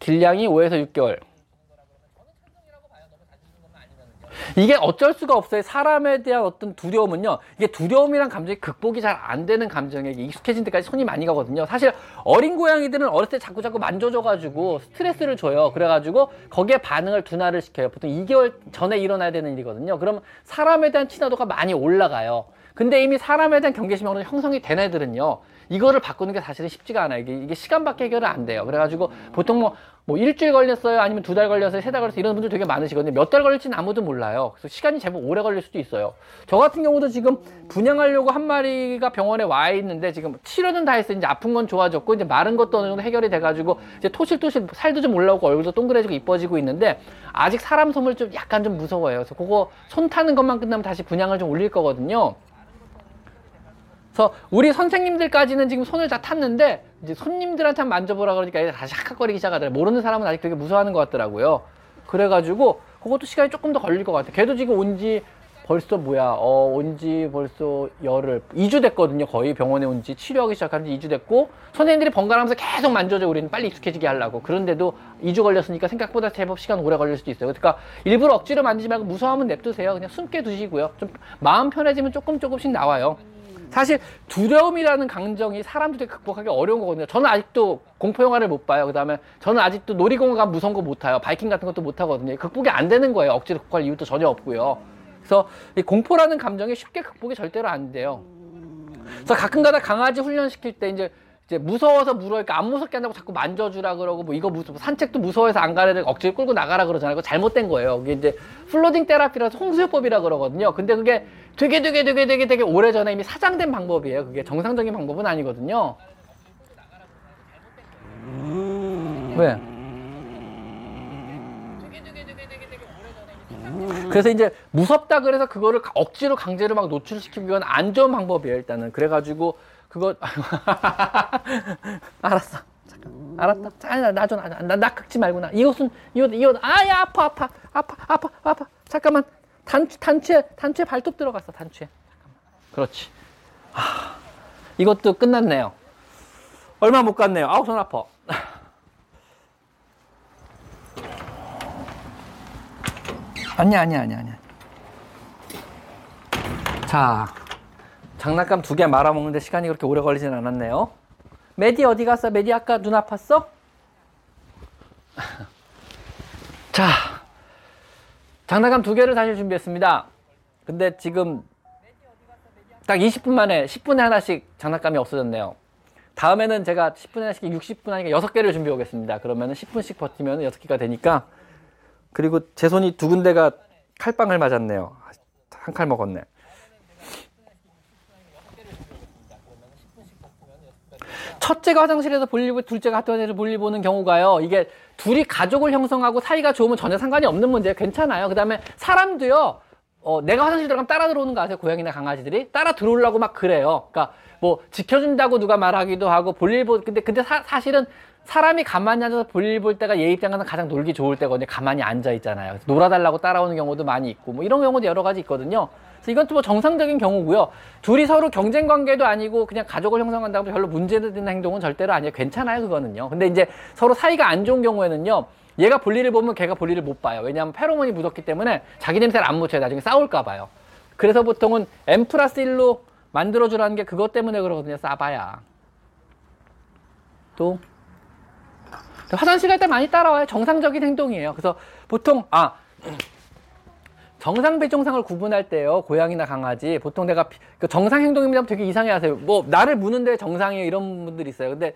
길냥이 5에서 6개월. 이게 어쩔 수가 없어요. 사람에 대한 어떤 두려움은요. 이게 두려움이란 감정이 극복이 잘 안 되는 감정에게 익숙해진 데까지 손이 많이 가거든요. 사실 어린 고양이들은 어렸을 때 자꾸 자꾸 만져줘가지고 스트레스를 줘요. 그래가지고 거기에 반응을 둔화를 시켜요. 보통 2개월 전에 일어나야 되는 일이거든요. 그럼 사람에 대한 친화도가 많이 올라가요. 근데 이미 사람에 대한 경계심이 형성이 된 애들은요. 이거를 바꾸는 게 사실은 쉽지가 않아요. 이게, 이게 시간밖에 해결은 안 돼요. 그래가지고 보통 뭐, 뭐 일주일 걸렸어요. 아니면 두 달 걸렸어요. 세 달 걸렸어요. 이런 분들 되게 많으시거든요. 몇 달 걸릴지는 아무도 몰라요. 그래서 시간이 제법 오래 걸릴 수도 있어요. 저 같은 경우도 지금 분양하려고 한 마리가 병원에 와 있는데 지금 치료는 다 했어요. 이제 아픈 건 좋아졌고 이제 마른 것도 어느 정도 해결이 돼가지고 이제 토실토실 살도 좀 올라오고 얼굴도 동그래지고 이뻐지고 있는데 아직 사람 손을 좀 약간 좀 무서워요. 그래서 그거 손 타는 것만 끝나면 다시 분양을 좀 올릴 거거든요. 그래서 우리 선생님들까지는 지금 손을 다 탔는데 이제 손님들한테 한번 만져보라 그러니까 다시 학학거리기 시작하더라고요. 모르는 사람은 아직 되게 무서워하는 것 같더라고요. 그래가지고 그것도 시간이 조금 더 걸릴 것 같아요. 걔도 지금 온지 벌써 뭐야, 어, 온지 벌써 열흘, 2주 됐거든요. 거의 병원에 온 지 치료하기 시작한 지 2주 됐고, 선생님들이 번갈아가면서 계속 만져줘. 우리는 빨리 익숙해지게 하려고. 그런데도 2주 걸렸으니까 생각보다 제법 시간 오래 걸릴 수도 있어요. 그러니까 일부러 억지로 만지지 말고 무서워하면 냅두세요. 그냥 숨게 두시고요. 좀 마음 편해지면 조금 조금씩 나와요. 사실 두려움이라는 감정이 사람들이 극복하기 어려운 거거든요. 저는 아직도 공포 영화를 못 봐요. 그다음에 저는 아직도 놀이공원 가면 무서운 거 못 타요. 바이킹 같은 것도 못 하거든요. 극복이 안 되는 거예요. 억지로 극복할 이유도 전혀 없고요. 그래서 이 공포라는 감정이 쉽게 극복이 절대로 안 돼요. 그래서 가끔가다 강아지 훈련시킬 때 이제 이제 무서워서 물어니까 안 무섭게 한다고 자꾸 만져주라 그러고 뭐 이거 무슨 산책도 무서워해서 안 가는 애들 억지로 끌고 나가라 그러잖아요. 그거 잘못된 거예요. 그게 이제 flooding therapy라서 홍수요법이라 그러거든요. 근데 그게 되게 되게 되게 되게 되게 오래 전에 이미 사장된 방법이에요. 그게 정상적인 방법은 아니거든요. 왜? 그래서 이제 무섭다 그래서 그거를 억지로 강제로 막 노출시키기 위한 안 좋은 방법이에요 일단은 그래가지고 그거 알았어. 잠깐. 알았다. 자, 나줘 나나 나 긁지 말고 나. 이것은 이것 이것 아야 아파 아파. 아파 아파 아파. 잠깐만. 단추 단추에 단추에 발톱 들어갔어 단추에. 잠깐만. 그렇지. 아, 이것도 끝났네요. 얼마 못 갔네요. 아우 손 아파. 아니야 아니야 아니야 아니야. 자 장난감 두 개 말아먹는데 시간이 그렇게 오래 걸리진 않았네요 메디 어디 갔어? 메디 아까 눈 아팠어? 자 장난감 두 개를 사실 준비했습니다 근데 지금 딱 20분 만에 10분에 하나씩 장난감이 없어졌네요 다음에는 제가 10분 하나씩 60분 하니까 6개를 준비해 오겠습니다. 그러면 10분씩 버티면 6개가 되니까. 그리고 제 손이 두 군데가 칼빵을 맞았네요. 한 칼 먹었네. 첫째가 화장실에서 볼일 보고 둘째가 학교에서 볼일 보는 경우가요. 이게 둘이 가족을 형성하고 사이가 좋으면 전혀 상관이 없는 문제예요. 괜찮아요. 그다음에 사람도요. 어, 내가 화장실 들어가면 따라 들어오는 거 아세요? 고양이나 강아지들이 따라 들어오려고 막 그래요. 그러니까 뭐 지켜준다고 누가 말하기도 하고 볼일 보 근데 근데 사, 사실은 사람이 가만히 앉아서 볼일 볼 때가 얘 입장에서는 가장 놀기 좋을 때거든요. 가만히 앉아 있잖아요. 놀아달라고 따라오는 경우도 많이 있고 뭐 이런 경우도 여러 가지 있거든요. 이건 또 뭐 정상적인 경우고요. 둘이 서로 경쟁 관계도 아니고 그냥 가족을 형성한다고 별로 문제되는 행동은 절대로 아니에요. 괜찮아요, 그거는요. 근데 이제 서로 사이가 안 좋은 경우에는요. 얘가 볼일을 보면 걔가 볼일을 못 봐요. 왜냐하면 페로몬이 묻었기 때문에 자기 냄새를 안 묻혀요. 나중에 싸울까 봐요. 그래서 보통은 M 플러스 1로 만들어주라는 게 그것 때문에 그러거든요. 싸봐야. 또 화장실 갈 때 많이 따라와요. 정상적인 행동이에요. 그래서 보통 아 정상 비정상을 구분할 때요 고양이나 강아지 보통 내가 피- 그 정상 행동이면 되게 이상해하세요. 뭐 나를 무는데 정상이에요 이런 분들이 있어요. 근데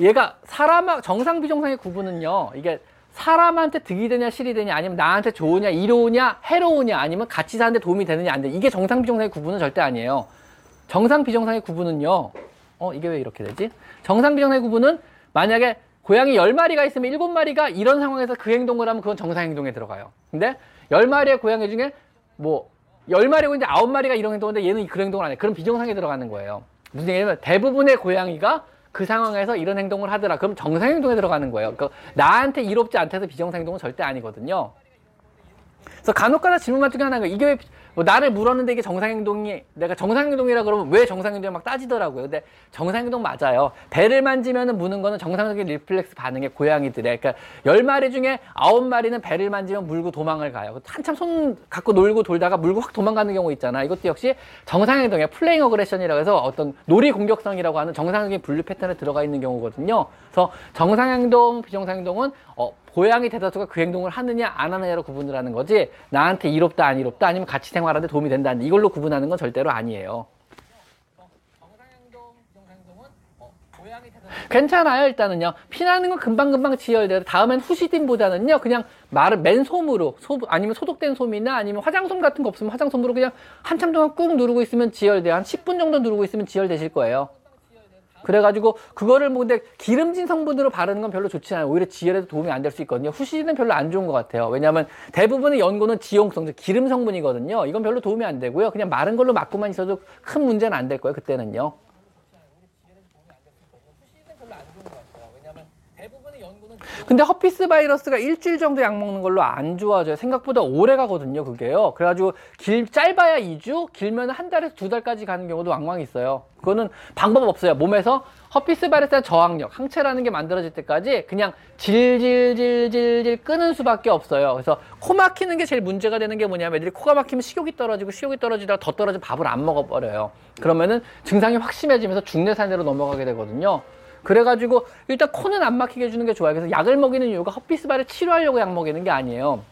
얘가 사람 정상 비정상의 구분은요 이게 사람한테 득이 되냐 실이 되냐 아니면 나한테 좋으냐 이로우냐 해로우냐 아니면 같이 사는데 도움이 되느냐 안 돼. 이게 정상 비정상의 구분은 절대 아니에요. 정상 비정상의 구분은요. 어 이게 왜 이렇게 되지? 정상 비정상의 구분은 만약에 고양이 10마리가 있으면 7마리가 이런 상황에서 그 행동을 하면 그건 정상 행동에 들어가요. 근데 10마리의 고양이 중에 뭐 10마리고 이제 9마리가 이런 행동을 하는데 얘는 그런 행동을 안 해. 그럼 비정상에 들어가는 거예요. 무슨 얘기냐면 대부분의 고양이가 그 상황에서 이런 행동을 하더라. 그럼 정상 행동에 들어가는 거예요. 그러니까 나한테 이롭지 않다 해서 비정상 행동은 절대 아니거든요. 그래서 간혹가다 질문만 중에 하나가 이게 왜 뭐 나를 물었는데 이게 정상행동이 내가 정상행동이라 그러면 왜 정상행동이 막 따지더라고요. 근데 정상행동 맞아요. 배를 만지면은 무는 거는 정상적인 reflex 반응의 고양이들의 그러니까 열 마리 중에 아홉 마리는 배를 만지면 물고 도망을 가요. 한참 손 갖고 놀고 돌다가 물고 확 도망가는 경우 있잖아. 이것도 역시 정상행동이야. playing aggression이라고 해서 어떤 놀이 공격성이라고 하는 정상적인 분류 패턴에 들어가 있는 경우거든요. 그래서 정상행동, 비정상행동은 어, 고양이 대다수가 그 행동을 하느냐 안 하느냐로 구분을 하는 거지 나한테 이롭다 안 이롭다 아니면 같이 생활하는데 도움이 된다 이걸로 구분하는 건 절대로 아니에요. 괜찮아요 일단은요. 피나는 건 금방금방 지혈돼요 다음엔 후시딘보다는요 그냥 마른 맨솜으로 소, 아니면 소독된 솜이나 아니면 화장솜 같은 거 없으면 화장솜으로 그냥 한참 동안 꾹 누르고 있으면 지혈돼요. 한 10분 정도 누르고 있으면 지혈되실 거예요 그래가지고 그거를 뭐 근데 기름진 성분으로 바르는 건 별로 좋지 않아요. 오히려 지혈에도 도움이 안 될 수 있거든요. 후시딘은 별로 안 좋은 것 같아요. 왜냐하면 대부분의 연고는 지용성, 즉 기름 성분이거든요. 이건 별로 도움이 안 되고요. 그냥 마른 걸로 막고만 있어도 큰 문제는 안 될 거예요. 그때는요. 별로 안 좋은 것 같아요. 왜냐하면 대부분의 연고는 근데 herpes 바이러스가 일주일 정도 약 먹는 걸로 안 좋아져요. 생각보다 오래 가거든요, 그게요. 그래가지고 길, 짧아야 2주, 길면 한 달에서 두 달까지 가는 경우도 왕왕 있어요. 그거는 방법 없어요. 몸에서 herpes 바이러스의 저항력, 항체라는 게 만들어질 때까지 그냥 질질질질질 끄는 수밖에 없어요. 그래서 코 막히는 게 제일 문제가 되는 게 뭐냐면 애들이 코가 막히면 식욕이 떨어지고 식욕이 떨어지다가 더 떨어지면 밥을 안 먹어버려요. 그러면은 증상이 확 심해지면서 중내산으로 넘어가게 되거든요. 그래가지고 일단 코는 안 막히게 해주는 게 좋아요. 그래서 약을 먹이는 이유가 herpes 바이러스 치료하려고 약 먹이는 게 아니에요.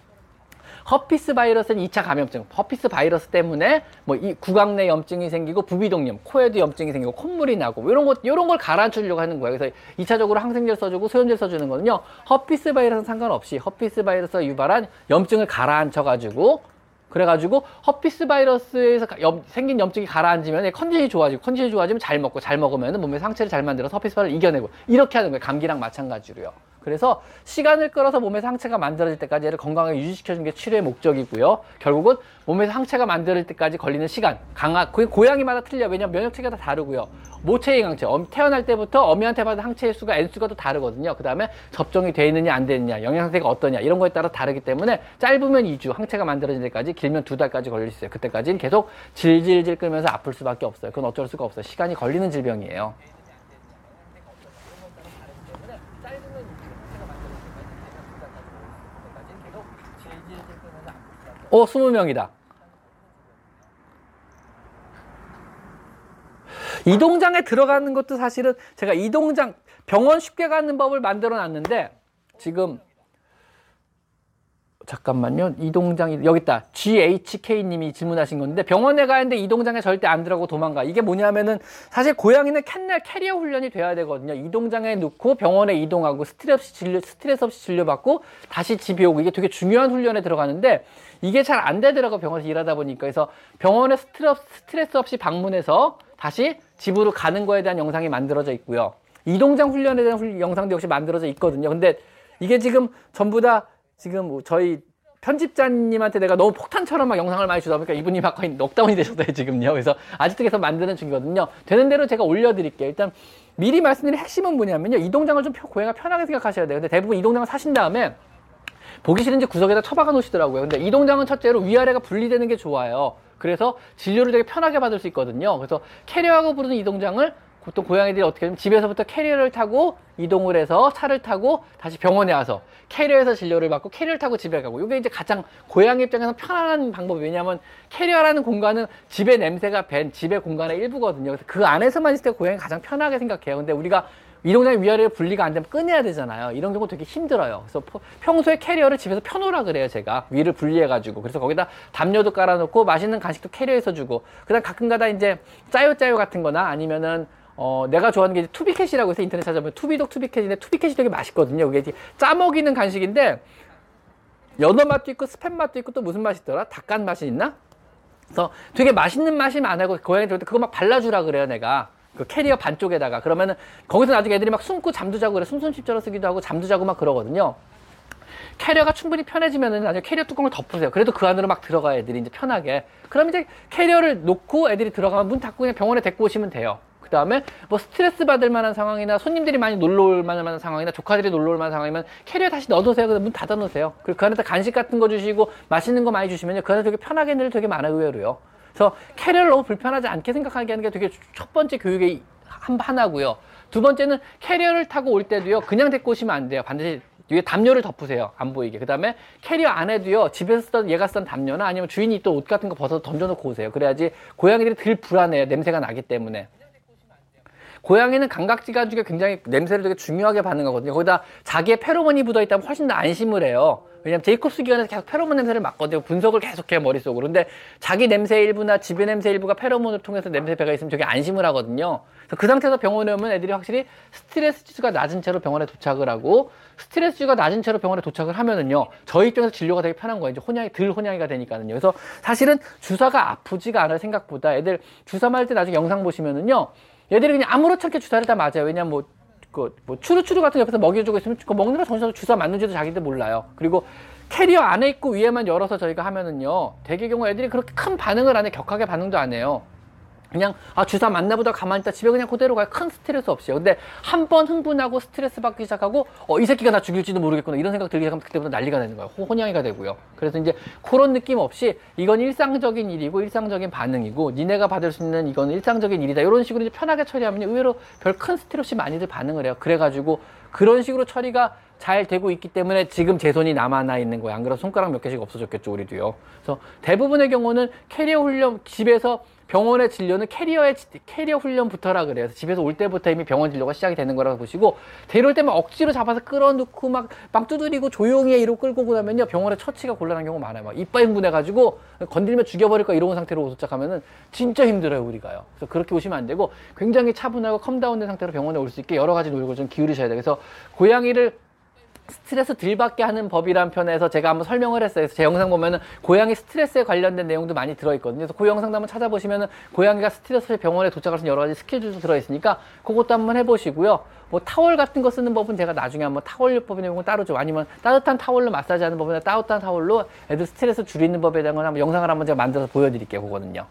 herpes 바이러스는 2차 감염증, herpes 바이러스 때문에 뭐 이 구강 내 염증이 생기고 부비동염, 코에도 염증이 생기고 콧물이 나고 이런 것 이런 걸 가라앉히려고 하는 거예요. 그래서 2차적으로 항생제를 써주고 소염제를 써주는 거는요. herpes 바이러스는 상관없이 herpes 바이러스가 유발한 염증을 가라앉혀가지고 그래가지고 herpes 바이러스에서 가- 염- 생긴 염증이 가라앉으면 컨디션이 좋아지고 컨디션이 좋아지면 잘 먹고 잘 먹으면 몸에 항체를 잘 만들어서 herpes 바이러스를 이겨내고 이렇게 하는 거예요. 감기랑 마찬가지로요. 그래서 시간을 끌어서 몸에 상체가 만들어질 때까지 얘를 건강하게 유지시켜주는 게 치료의 목적이고요. 결국은 몸에서 상체가 만들어질 때까지 걸리는 시간, 강화, 그게 고양이마다 틀려. 왜냐면 면역 체계가 다 다르고요. 모체인 항체, 엄- 태어날 때부터 어미한테 받은 항체의 수가 N수가 또 다르거든요. 그 다음에 접종이 돼 있느냐 안 되느냐, 영양 상태가 어떠냐 이런 거에 따라 다르기 때문에 짧으면 2주, 항체가 만들어질 때까지 길면 두 달까지 걸릴 수 있어요. 그때까지는 계속 질질질 끌면서 아플 수밖에 없어요. 그건 어쩔 수가 없어요. 시간이 걸리는 질병이에요. 때문에 짧으면 상태가 만들어질 때까지 계속 질질질 끄면서 아플 수밖에 어, 20명이다. 이동장에 들어가는 것도 사실은 제가 이동장, 병원 쉽게 가는 법을 만들어 놨는데 지금 잠깐만요. 이동장이 여기 있다. GHK님이 질문하신 건데 병원에 가는데 이동장에 절대 안 들어가고 도망가. 이게 뭐냐면은 사실 고양이는 kennel carrier 훈련이 돼야 되거든요. 이동장에 넣고 병원에 이동하고 스트레스 없이 진료 스트레스 없이 진료받고 다시 집에 오고 이게 되게 중요한 훈련에 들어가는데 이게 잘 안 되더라고 병원에서 일하다 보니까 그래서 병원에 스트레스, 스트레스 없이 방문해서 다시 집으로 가는 거에 대한 영상이 만들어져 있고요. 이동장 훈련에 대한 훈- 영상도 역시 만들어져 있거든요. 근데 이게 지금 전부 다 지금 뭐 저희 편집자님한테 내가 너무 폭탄처럼 막 영상을 많이 주다 보니까 이분이 막 거의 넉다운이 되셨어요, 지금요. 그래서 아직도 계속 만드는 중이거든요. 되는 대로 제가 올려드릴게요. 일단 미리 말씀드린 핵심은 뭐냐면요. 이동장을 좀 펴- 고양이가 편하게 생각하셔야 돼요. 근데 대부분 이동장을 사신 다음에 보기 싫은지 구석에다 처박아 놓으시더라고요. 근데 이동장은 첫째로 위아래가 분리되는 게 좋아요. 그래서 진료를 되게 편하게 받을 수 있거든요. 그래서 캐리어하고 부르는 이동장을 보통 고양이들이 어떻게 하면 집에서부터 캐리어를 타고 이동을 해서 차를 타고 다시 병원에 와서 캐리어에서 진료를 받고 캐리어를 타고 집에 가고 이게 이제 가장 고양이 입장에서 편안한 방법이 왜냐하면 캐리어라는 공간은 집의 냄새가 밴 집의 공간의 일부거든요. 그래서 그 안에서만 있을 때 고양이 가장 편하게 생각해요. 근데 우리가 이동장의 위아래를 분리가 안 되면 꺼내야 되잖아요. 이런 경우 되게 힘들어요. 그래서 포- 평소에 캐리어를 집에서 펴놓으라 그래요, 제가. 위를 분리해가지고. 그래서 거기다 담요도 깔아놓고 맛있는 간식도 캐리어에서 주고. 그 다음 가끔가다 이제 짜요짜요 같은 거나 아니면은 어, 내가 좋아하는 게 이제 투비캣이라고 해서 인터넷 찾아보면 투비독 투비캣인데 투비캣이 되게 맛있거든요. 그게 짜먹이는 간식인데 연어 맛도 있고 스팸 맛도 있고 또 무슨 맛이 있더라? 닭간 맛이 있나? 그래서 되게 맛있는 맛이 많아고 고양이 들때 그거 막 발라주라 그래요, 내가. 그 캐리어 반쪽에다가. 그러면은 거기서 나중에 애들이 막 숨고 잠도 자고 그래. 숨숨집처럼 쓰기도 하고 잠도 자고 막 그러거든요. 캐리어가 충분히 편해지면은 나중에 캐리어 뚜껑을 덮으세요. 그래도 그 안으로 막 들어가 애들이 이제 편하게. 그럼 이제 캐리어를 놓고 애들이 들어가면 문 닫고 그냥 병원에 데리고 오시면 돼요. 그 다음에 뭐 스트레스 받을 만한 상황이나 손님들이 많이 놀러 올 만한 상황이나 조카들이 놀러 올 만한 상황이면 캐리어 다시 넣어 놓으세요. 그래서 문 닫아 놓으세요. 그리고 그 안에다 간식 같은 거 주시고 맛있는 거 많이 주시면요. 그 안에 되게 편하게 애들 되게 많아요. 의외로요. 그래서 캐리어를 너무 불편하지 않게 생각하게 하는 게 되게 첫 번째 교육의 한, 하나고요. 두 번째는 캐리어를 타고 올 때도요. 그냥 데리고 오시면 안 돼요. 반드시 위에 담요를 덮으세요. 안 보이게. 그 다음에 캐리어 안에도요. 집에서 쓰던 얘가 쓰던 담요나 아니면 주인이 또 옷 같은 거 벗어서 던져놓고 오세요. 그래야지 고양이들이 덜 불안해요. 냄새가 나기 때문에. 고양이는 감각지 가죽에 굉장히 냄새를 되게 중요하게 반응하거든요. 거기다 자기의 페로몬이 묻어 있다면 훨씬 더 안심을 해요. 왜냐면 제이콥스 기관에서 계속 페로몬 냄새를 맡거든요. 분석을 계속해요, 머릿속으로. 근데 자기 냄새 일부나 집의 냄새 일부가 페로몬을 통해서 냄새 배가 있으면 되게 안심을 하거든요. 그래서 그 상태에서 병원에 오면 애들이 확실히 스트레스 지수가 낮은 채로 병원에 도착을 하고 스트레스 지수가 낮은 채로 병원에 도착을 하면은요. 저희 입장에서 진료가 되게 편한 거예요. 이제 혼양이, 덜 혼양이가 되니까는요. 그래서 사실은 주사가 아프지가 않아요, 생각보다. 애들 주사 맞을 때 나중에 영상 보시면은요. 얘들이 그냥 아무렇지 않게 주사를 다 맞아요. 왜냐면 뭐, 그, 뭐, 추루추루 같은 거 옆에서 먹여주고 있으면 그 먹느라 정신없이 주사 맞는지도 자기들 몰라요. 그리고 캐리어 안에 있고 위에만 열어서 저희가 하면은요. 대개 경우 애들이 그렇게 큰 반응을 안 해. 격하게 반응도 안 해요. 그냥 아 주사 맞나 보다 가만히 있다 집에 그냥 그대로 가요. 큰 스트레스 없이요 근데 한 번 흥분하고 스트레스 받기 시작하고 어 이 새끼가 나 죽일지도 모르겠구나 이런 생각 들기 시작하면 그때부터 난리가 되는 거예요 호- 혼양이가 되고요. 그래서 이제 그런 느낌 없이 이건 일상적인 일이고 일상적인 반응이고 니네가 받을 수 있는 이건 일상적인 일이다. 이런 식으로 이제 편하게 처리하면 의외로 별 큰 스트레스 많이들 반응을 해요. 그래가지고 그런 식으로 처리가 잘 되고 있기 때문에 지금 제 손이 남아나 있는 거예요. 안 그래도 손가락 몇 개씩 없어졌겠죠, 우리도요. 그래서 대부분의 경우는 캐리어 훈련, 집에서 병원의 진료는 캐리어의 지- 캐리어 훈련부터라 그래요. 집에서 올 때부터 이미 병원 진료가 시작이 되는 거라고 보시고 데려올 때만 억지로 잡아서 끌어놓고 막, 막 두드리고 조용히 해 이러고 끌고 오고 나면요 병원에 처치가 곤란한 경우가 많아요. 막 이빨 흥분해가지고 건드리면 죽여버릴 거 이런 상태로 도착하면은 진짜 힘들어요 우리가요. 그래서 그렇게 오시면 안 되고 굉장히 차분하고 calm down된 상태로 병원에 올 수 있게 여러 가지 노력을 좀 기울이셔야 돼요. 그래서 고양이를 스트레스 덜 받게 하는 법이란 편에서 제가 한번 설명을 했어요. 그래서 제 영상 보면은 고양이 스트레스에 관련된 내용도 많이 들어있거든요. 그래서 그 영상도 한번 찾아보시면은 고양이가 스트레스 없이 병원에 도착할 수 있는 여러 가지 스킬들도 들어있으니까 그것도 한번 해보시고요. 뭐 타월 같은 거 쓰는 법은 제가 나중에 한번 타월요법의 내용은 따로 좀 아니면 따뜻한 타월로 마사지 하는 법이나 따뜻한 타월로 애들 스트레스 줄이는 법에 대한 건 한번 영상을 한번 제가 만들어서 보여드릴게요. 그거는요.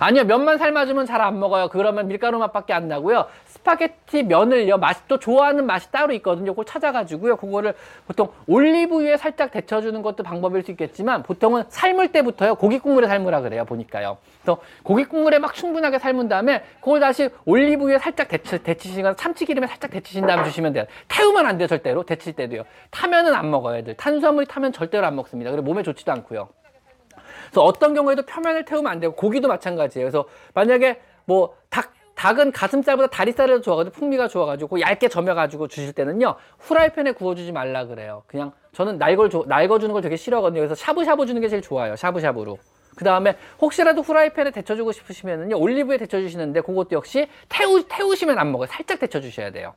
아니요 면만 삶아주면 잘 안 먹어요 그러면 밀가루 맛밖에 안 나고요 스파게티 면을요 맛이 또 좋아하는 맛이 따로 있거든요. 그걸 찾아가지고요 그거를 보통 올리브유에 살짝 데쳐주는 것도 방법일 수 있겠지만 보통은 삶을 때부터요 고기 국물에 삶으라 그래요 보니까요. 그래서 고기 국물에 막 충분하게 삶은 다음에 그걸 다시 올리브유에 살짝 데치, 데치시거나 참치기름에 살짝 데치신 다음에 주시면 돼요. 태우면 안 돼요 절대로. 데칠 때도요. 타면은 안 먹어요 애들. 탄수화물이 타면 절대로 안 먹습니다. 그리고 몸에 좋지도 않고요. 그래서 어떤 경우에도 표면을 태우면 안 되고 고기도 마찬가지예요. 그래서 만약에 뭐 닭 닭은 가슴살보다 다리살이 더 좋아가지고 풍미가 좋아가지고 얇게 점여가지고 주실 때는요 후라이팬에 구워주지 말라 그래요. 그냥 저는 날걸 날거주는 걸 되게 싫어하거든요. 그래서 샤브샤브 주는 게 제일 좋아요. 샤브샤브로. 그 다음에 혹시라도 후라이팬에 데쳐주고 싶으시면은요 올리브에 데쳐주시는데 그것도 역시 태우 태우시면 안 먹어요. 살짝 데쳐주셔야 돼요.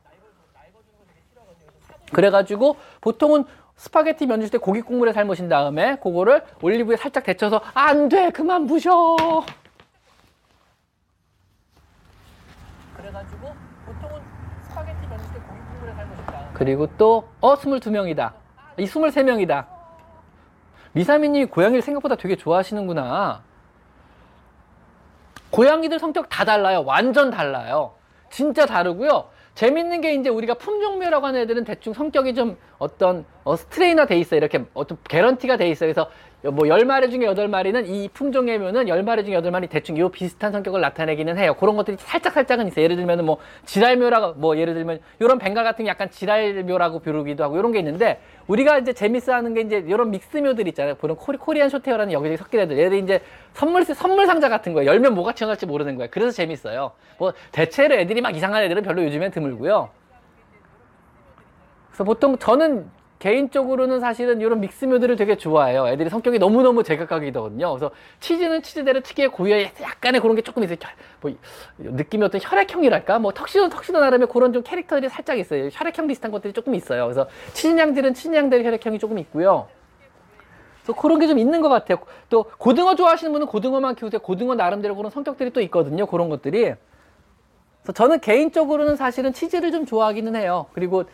그래가지고 보통은 스파게티 면 주실 때 고기 국물에 삶으신 다음에 그거를 올리브에 살짝 데쳐서 안 돼 그만 부셔. 그래가지고 보통은 스파게티 면 주실 때 고기 국물에 삶으신 다음에 그리고 또 어 22명이다. 이 23명이다. 미사미님이 고양이를 생각보다 되게 좋아하시는구나. 고양이들 성격 다 달라요. 완전 달라요. 진짜 다르고요. 재밌는 게 이제 우리가 품종묘라고 하는 애들은 대충 성격이 좀 어떤 어, strain화 돼 있어요. 이렇게 어떤 개런티가 돼 있어요. 그래서 뭐 10마리 중에 8마리는 이 품종의 묘는 10마리 중에 8마리 대충 요 비슷한 성격을 나타내기는 해요. 그런 것들이 살짝 살짝은 있어요. 예를 들면 뭐 지랄묘라고 뭐 예를 들면 요런 벵갈 같은 게 약간 지랄묘라고 부르기도 하고 요런 게 있는데 우리가 이제 재밌어 하는 게 이제 요런 믹스묘들 있잖아요. 그런 Kore-, Korean Shorthair라는 여기저기 섞인 애들. 얘들 이제 선물, 선물 상자 같은 거예요. 열면 뭐가 튀어나올지 모르는 거예요. 그래서 재밌어요. 뭐 대체로 애들이 막 이상한 애들은 별로 요즘엔 드물고요. 그래서 보통 저는 개인적으로는 사실은 이런 믹스묘들을 되게 좋아해요. 애들이 성격이 너무너무 제각각이거든요. 그래서 치즈는 치즈대로 특유의 고유의 약간의 그런 게 조금 있어요. 뭐 느낌이 어떤 혈액형이랄까? 뭐 턱시도 턱시도 나름의 그런 좀 캐릭터들이 살짝 있어요. 혈액형 비슷한 것들이 조금 있어요. 그래서 치즈냥들은 치즈냥들 혈액형이 조금 있고요. 그래서 그런 게 좀 있는 것 같아요. 또 고등어 좋아하시는 분은 고등어만 키우세요. 고등어 나름대로 그런 성격들이 또 있거든요. 그런 것들이. 그래서 저는 개인적으로는 사실은 치즈를 좀 좋아하기는 해요. 그리고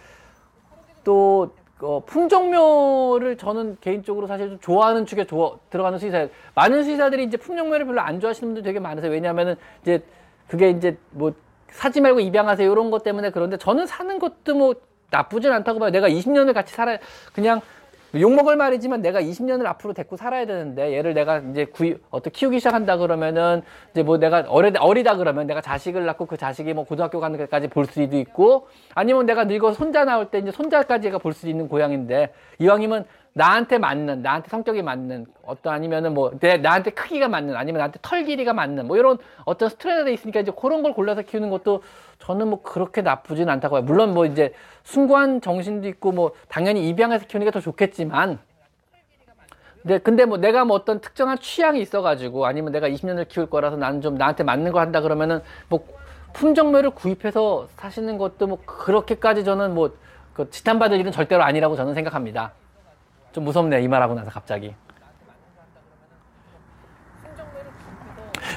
또 어, 품종묘를 저는 개인적으로 사실 좀 좋아하는 축에 좋아, 들어가는 수의사. 많은 수의사들이 이제 품종묘를 별로 안 좋아하시는 분들 되게 많으세요. 왜냐하면은 이제 그게 이제 뭐 사지 말고 입양하세요 이런 것 때문에 그런데 저는 사는 것도 뭐 나쁘진 않다고 봐요. 내가 20년을 같이 살아 그냥 욕먹을 말이지만 내가 20년을 앞으로 데리고 살아야 되는데 얘를 내가 이제 구이, 어떻게 키우기 시작한다 그러면은 이제 뭐 내가 어리, 어리다 그러면 내가 자식을 낳고 그 자식이 뭐 고등학교 가는 데까지 볼 수도 있고 아니면 내가 늙어 손자 나올 때 이제 손자까지가 볼 수도 있는 고양인데 이왕이면 나한테 맞는 나한테 성격이 맞는 어떤 아니면은 뭐 내, 나한테 크기가 맞는 아니면 나한테 털 길이가 맞는 뭐 이런 어떤 스트레스가 있으니까 이제 그런 걸 골라서 키우는 것도 저는 뭐 그렇게 나쁘진 않다고 봐요. 물론 뭐 이제 숭고한 정신도 있고 뭐 당연히 입양해서 키우는 게 더 좋겠지만 네, 근데 뭐 내가 뭐 어떤 특정한 취향이 있어가지고 아니면 내가 20년을 키울 거라서 나는 좀 나한테 맞는 거 한다 그러면은 뭐 품종묘를 구입해서 사시는 것도 뭐 그렇게까지 저는 뭐 그 지탄받을 일은 절대로 아니라고 저는 생각합니다. 좀 무섭네 이 말하고 나서 갑자기.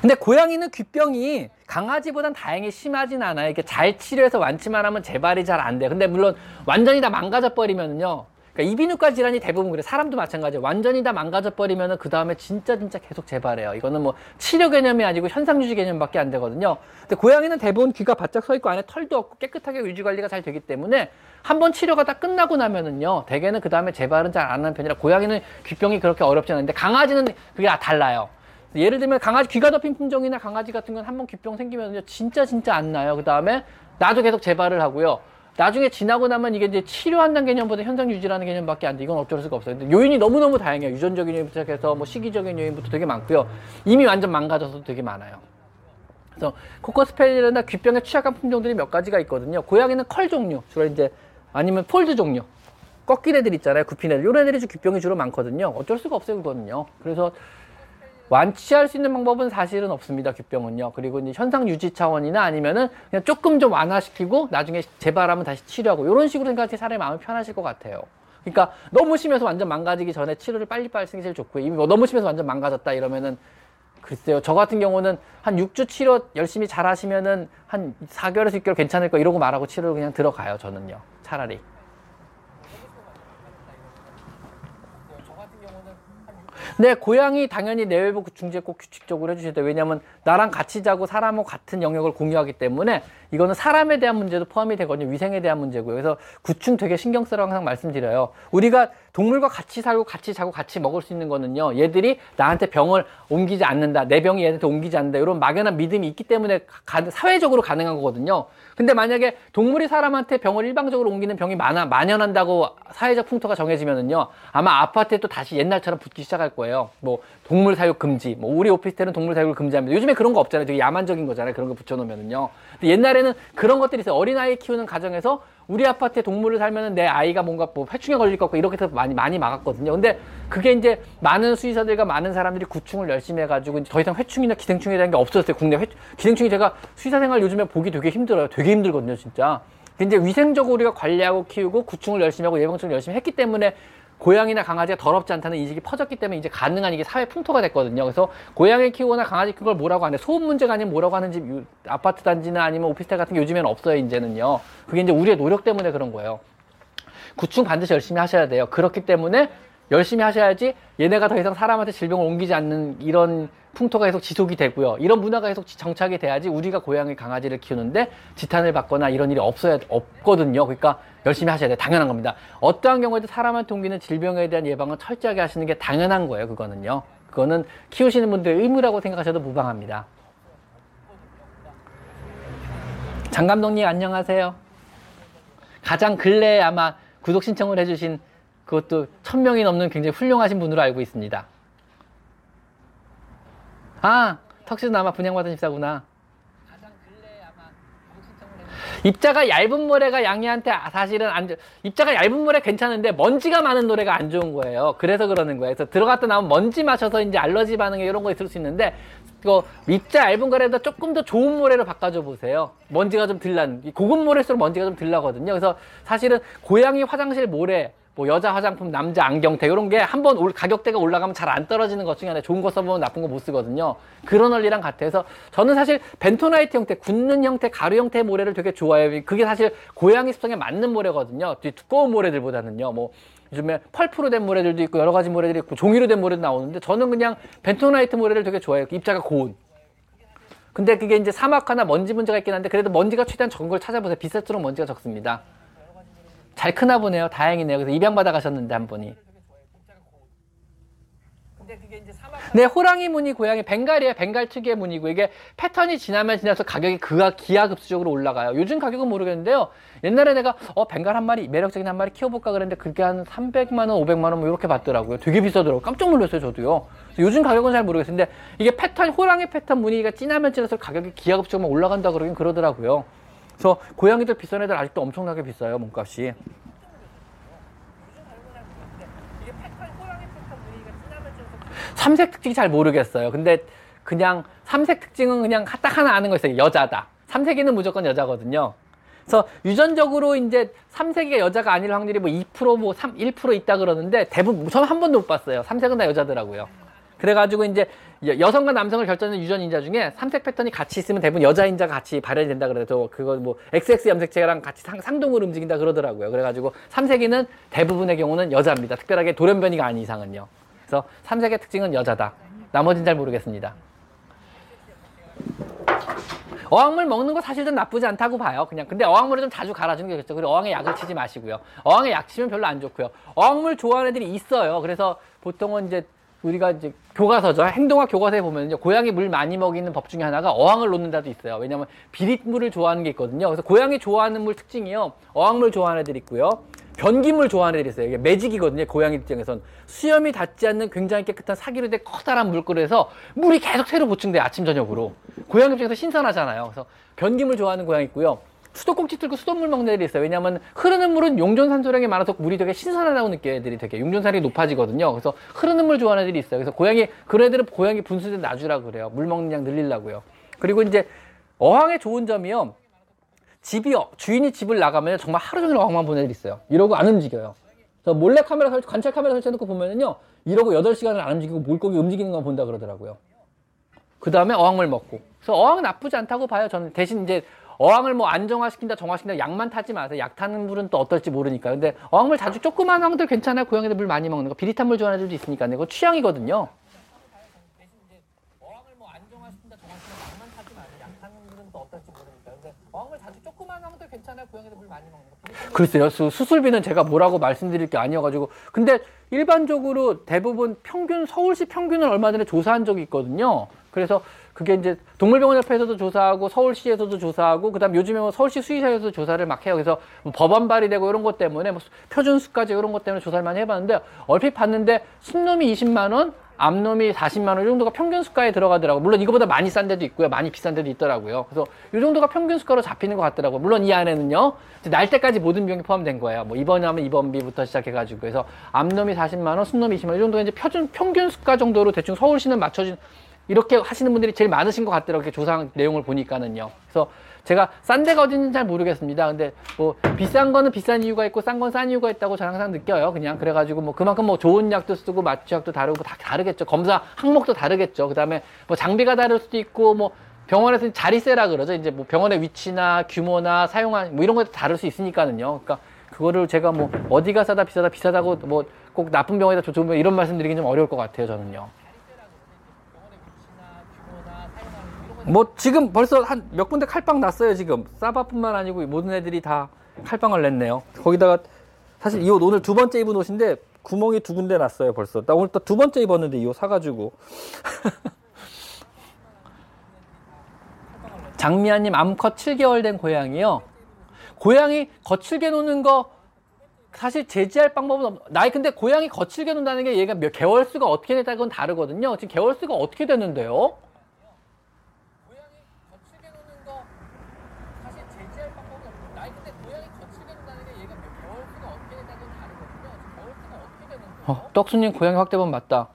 근데 고양이는 귀병이 강아지보단 다행히 심하진 않아요. 이렇게 잘 치료해서 완치만 하면 재발이 잘 안 돼요. 근데 물론 완전히 다 망가져 버리면요. 그러니까 이비인후과 질환이 대부분 그래. 사람도 마찬가지예요. 완전히 다 망가져 버리면은 그 다음에 진짜 진짜 계속 재발해요. 이거는 뭐 치료 개념이 아니고 현상 유지 개념밖에 안 되거든요. 근데 고양이는 대부분 귀가 바짝 서 있고 안에 털도 없고 깨끗하게 유지 관리가 잘 되기 때문에 한 번 치료가 다 끝나고 나면은요. 대개는 그 다음에 재발은 잘 안 하는 편이라 고양이는 귀병이 그렇게 어렵지 않은데 강아지는 그게 달라요. 예를 들면 강아지 귀가 덮인 품종이나 강아지 같은 건 한 번 귀병 생기면요. 진짜 진짜 안 나요. 그 다음에 나도 계속 재발을 하고요. 나중에 지나고 나면 이게 이제 치료한다는 개념보다 현상 유지라는 개념밖에 안 돼. 이건 어쩔 수가 없어요. 근데 요인이 너무너무 다양해요. 유전적인 요인부터 시작해서 뭐 시기적인 요인부터 되게 많고요. 이미 완전 망가져서도 되게 많아요. 그래서 코커스페리나 귀병에 취약한 품종들이 몇 가지가 있거든요. 고양이는 컬 종류, 주로 이제 아니면 폴드 종류. 꺾인 애들 있잖아요. 굽힌 애들. 이런 애들이 귀병이 주로 많거든요. 어쩔 수가 없어요, 그거는요. 그래서 완치할 수 있는 방법은 사실은 없습니다. 귀병은요. 그리고 이제 현상 유지 차원이나 아니면은 그냥 조금 좀 완화시키고 나중에 재발하면 다시 치료하고 이런 식으로 생각하시 사람이 마음이 편하실 것 같아요. 그러니까 너무 심해서 완전 망가지기 전에 치료를 빨리빨리 쓰는 게 제일 좋고요. 이미 뭐 너무 심해서 완전 망가졌다 이러면은 글쎄요. 저 같은 경우는 한 6주 치료 열심히 잘 하시면은 한 4개월에서 6개월 괜찮을 거 이러고 말하고 치료를 그냥 들어가요. 저는요. 차라리. 네, 고양이 당연히 내외부 중재 꼭 규칙적으로 해주셔야 돼요. 왜냐하면 나랑 같이 자고 사람하고 같은 영역을 공유하기 때문에 이거는 사람에 대한 문제도 포함이 되거든요. 위생에 대한 문제고요. 그래서 구충 되게 신경 쓰라고 항상 말씀드려요. 우리가 동물과 같이 살고 같이 자고 같이 먹을 수 있는 거는요. 얘들이 나한테 병을 옮기지 않는다. 내 병이 얘한테 옮기지 않는다. 이런 막연한 믿음이 있기 때문에 가, 사회적으로 가능한 거거든요. 근데 만약에 동물이 사람한테 병을 일방적으로 옮기는 병이 많아, 만연한다고 사회적 풍토가 정해지면은요. 아마 아파트에 또 다시 옛날처럼 붙기 시작할 거예요. 뭐 동물 사육 금지. 뭐 우리 오피스텔은 동물 사육을 금지합니다. 요즘에 그런 거 없잖아요. 되게 야만적인 거잖아요. 그런 거 붙여 놓으면은요. 옛날에는 그런 것들이 있어요. 어린 아이 키우는 가정에서 우리 아파트에 동물을 살면은 내 아이가 뭔가 뭐 회충에 걸릴 것 같고 이렇게 해서 많이 많이 막았거든요. 근데 그게 이제 많은 수의사들과 많은 사람들이 구충을 열심히 해가지고 이제 더 이상 회충이나 기생충이라는 게 없어졌어요. 국내 회, 기생충이 제가 수의사 생활 요즘에 보기 되게 힘들어요. 되게 힘들거든요, 진짜. 근데 위생적으로 우리가 관리하고 키우고 구충을 열심히 하고 예방접종을 열심히 했기 때문에 고양이나 강아지가 더럽지 않다는 인식이 퍼졌기 때문에 이제 가능한 이게 사회 풍토가 됐거든요. 그래서 고양이 키우거나 강아지 키우는 걸 뭐라고 하는데 소음 문제가 아니면 뭐라고 하는 집 유- 아파트 단지나 아니면 오피스텔 같은 게 요즘에는 없어요. 이제는요. 그게 이제 우리의 노력 때문에 그런 거예요. 구충 반드시 열심히 하셔야 돼요. 그렇기 때문에 열심히 하셔야지 얘네가 더 이상 사람한테 질병을 옮기지 않는 이런 풍토가 계속 지속이 되고요. 이런 문화가 계속 지- 정착이 돼야지 우리가 고양이 강아지를 키우는데 지탄을 받거나 이런 일이 없어야 없거든요. 그러니까 열심히 하셔야 돼요. 당연한 겁니다. 어떠한 경우에도 사람한테 옮기는 질병에 대한 예방은 철저하게 하시는 게 당연한 거예요. 그거는요. 그거는 키우시는 분들의 의무라고 생각하셔도 무방합니다. 장 감독님 안녕하세요. 가장 근래에 아마 구독 신청을 해주신 그것도 천 명이 넘는 굉장히 훌륭하신 분으로 알고 있습니다. 아, 턱시도 아마 분양받은 집사구나. 입자가 얇은 모래가 양이한테 사실은 안 좋, 입자가 얇은 모래 괜찮은데 먼지가 많은 노래가 안 좋은 거예요. 그래서 그러는 거예요. 그래서 들어갔다 나오면 먼지 마셔서 이제 알러지 반응에 이런 거 있을 수 있는데 그 입자 얇은 거라도 조금 더 좋은 모래로 바꿔줘 보세요. 먼지가 좀. 이 고급 모래일수록 먼지가 좀 덜 나거든요. 그래서 사실은 고양이 화장실 모래 뭐 여자 화장품, 남자 안경테 이런 게 한번 올- 가격대가 올라가면 잘 안 떨어지는 것 중에 하나 좋은 거 써보면 나쁜 거 못 쓰거든요. 그런 원리랑 같아서 저는 사실 벤토나이트 형태, 굳는 형태, 가루 형태의 모래를 되게 좋아해요. 그게 사실 고양이 습성에 맞는 모래거든요. 뒤 두꺼운 모래들보다는요. 뭐 요즘에 펄프로 된 모래들도 있고 여러 가지 모래들이 있고 종이로 된 모래도 나오는데 저는 그냥 벤토나이트 모래를 되게 좋아해요. 입자가 고운. 근데 그게 이제 사막화나 먼지 문제가 있긴 한데 그래도 먼지가 최대한 적은 걸 찾아보세요. 비쌀수록 먼지가 적습니다. 잘 크나 보네요. 다행이네요. 그래서 입양 받아 가셨는데 한 분이. 네, 호랑이 무늬 고양이 벵갈이에요. 벵갈 특유의 무늬고 이게 패턴이 지나면 지나서 가격이 그가 기하급수적으로 올라가요. 요즘 가격은 모르겠는데요. 옛날에 내가 어 벵갈 한 마리 매력적인 한 마리 키워볼까 그랬는데 그게 한 300만 원, 500만 원 뭐 이렇게 받더라고요. 되게 비싸더라고요. 깜짝 놀랐어요, 저도요. 요즘 가격은 잘 모르겠어요. 근데 이게 패턴 호랑이 패턴 무늬가 진하면 진할수록 가격이 기하급수적으로 올라간다 그러긴 그러더라고요. 그래서 고양이들 비싼 애들 아직도 엄청나게 비싸요, 몸값이. 삼색 특징 잘 모르겠어요. 근데 그냥 삼색 특징은 그냥 딱 하나 아는 거 있어요. 여자다. 삼색이는 무조건 여자거든요. 그래서 유전적으로 이제 삼색이가 여자가 아닐 확률이 뭐 2%, 뭐 3, 1% 있다 그러는데 대부분 저는 한 번도 못 봤어요. 삼색은 다 여자더라고요. 그래가지고 이제 여- 여성과 남성을 결정하는 유전 인자 중에 삼색 패턴이 같이 있으면 대부분 여자 인자가 같이 발현이 된다 그래서 그거 뭐 XX 염색체랑 같이 상, 상동으로 움직인다 그러더라고요. 그래가지고 삼색이는 대부분의 경우는 여자입니다. 특별하게 돌연변이가 아닌 이상은요. 그래서 삼색의 특징은 여자다. 나머지는 잘 모르겠습니다. 어항물 먹는 거 사실 좀 나쁘지 않다고 봐요. 그냥 근데 어항물을 좀 자주 갈아주는 게 좋죠. 그리고 어항에 약을 치지 마시고요. 어항에 약 치면 별로 안 좋고요. 어항물 좋아하는 애들이 있어요. 그래서 보통은 이제 우리가 이제 교과서죠. 행동학 교과서에 보면요. 고양이 물 많이 먹이는 법 중에 하나가 어항을 놓는다도 있어요. 왜냐면 비릿물을 좋아하는 게 있거든요. 그래서 고양이 좋아하는 물 특징이요. 어항물 좋아하는 애들이 있고요. 변기물 좋아하는 애들이 있어요. 이게 매직이거든요. 고양이 입장에선. 수염이 닿지 않는 굉장히 깨끗한 사기로 된 커다란 물그릇에서 물이 계속 새로 보충돼요. 아침, 저녁으로. 고양이 입장에서 신선하잖아요. 그래서 변기물 좋아하는 고양이 있고요. 수도꼭지 틀고 수돗물 먹는 애들이 있어요. 왜냐하면 흐르는 물은 용존산소량이 많아서 물이 되게 신선하다고 느껴요. 애들이 되게 용존산이 높아지거든요. 그래서 흐르는 물 좋아하는 애들이 있어요. 그래서 고양이 그런 애들은 고양이 분수대 놔주라 그래요. 물 먹는 양 늘리려고요. 그리고 이제 어항의 좋은 점이요. 집이 어- 주인이 집을 나가면 정말 하루 종일 어항만 보는 애들이 있어요. 이러고 안 움직여요. 그래서 몰래 카메라 설치, 관찰 카메라 설치해놓고 보면은요. 이러고 8시간을 안 움직이고 물고기 움직이는 거 본다 그러더라고요. 그 다음에 어항물 먹고. 그래서 어항 나쁘지 않다고 봐요. 저는 대신 이제 어항을 뭐 안정화시킨다, 정화시킨다, 약만 타지 마세요. 약 타는 물은 또 어떨지 모르니까. 근데 어항물 자주 조그만 어항들 괜찮아요. 고양이들 물 많이 먹는 거. 비릿한 물 좋아하는 애들도 있으니까. 취향이거든요. 뭐. 근데 어항을 자주 조그만 어항들 괜찮아요. 고양이들 물 많이 먹는 거. 글쎄요. 수, 수술비는 제가 뭐라고 말씀드릴 게 아니어가지고. 근데 일반적으로 대부분 평균, 서울시 평균을 얼마 전에 조사한 적이 있거든요. 그래서 그게 이제 동물병원협회에서도 조사하고 서울시에서도 조사하고 그다음 요즘에 뭐 서울시 수의사에서도 조사를 막 해요. 그래서 뭐 법안 발의되고 이런 것 때문에 뭐 표준 수까지 이런 것 때문에 조사를 많이 해봤는데 얼핏 봤는데 순놈이 20만 원, 암놈이 40만 원 이 정도가 평균 수가에 들어가더라고요. 물론 이거보다 많이 싼 데도 있고요. 많이 비싼 데도 있더라고요. 그래서 이 정도가 평균 수가로 잡히는 것 같더라고요. 물론 이 안에는요. 날 때까지 모든 비용이 포함된 거예요. 뭐 입원하면 입원비부터 시작해가지고 그래서 암놈이 40만 원, 순놈이 20만 원 이 정도가 이제 표준 평균 수가 정도로 대충 서울시는 맞춰진 이렇게 하시는 분들이 제일 많으신 것 같더라고요. 조사 내용을 보니까는요. 그래서 제가 싼 데가 어딘지 잘 모르겠습니다. 근데 뭐 비싼 거는 비싼 이유가 있고 싼 건 싼 이유가 있다고 저는 항상 느껴요. 그냥 그래가지고 뭐 그만큼 뭐 좋은 약도 쓰고 마취약도 다르고 다 다르겠죠. 검사 항목도 다르겠죠. 그 다음에 뭐 장비가 다를 수도 있고 뭐 병원에서 자리세라 그러죠. 이제 뭐 병원의 위치나 규모나 사용한 뭐 이런 것도 다를 수 있으니까는요. 그러니까 그거를 제가 뭐 어디가 싸다 비싸다 비싸다고 뭐 꼭 나쁜 병원에다 좋은 병원 이런 말씀드리긴 좀 어려울 것 같아요. 저는요. 뭐 지금 벌써 한 몇 군데 칼빵 났어요 지금 사바뿐만 아니고 모든 애들이 다 칼빵을 냈네요 거기다가 사실 이 옷 오늘 두 번째 입은 옷인데 구멍이 두 군데 났어요 벌써 나 오늘 또 두 번째 입었는데 이 옷 사가지고 장미아님 암컷 7개월 된 고양이요 고양이 거칠게 노는 거 사실 제지할 방법은 없. 나이 근데 고양이 거칠게 논다는 게 얘가 몇 개월 수가 어떻게 됐다 건 다르거든요. 지금 개월 수가 어떻게 됐는데요? 어, 떡수님 고양이 확대본 맞다.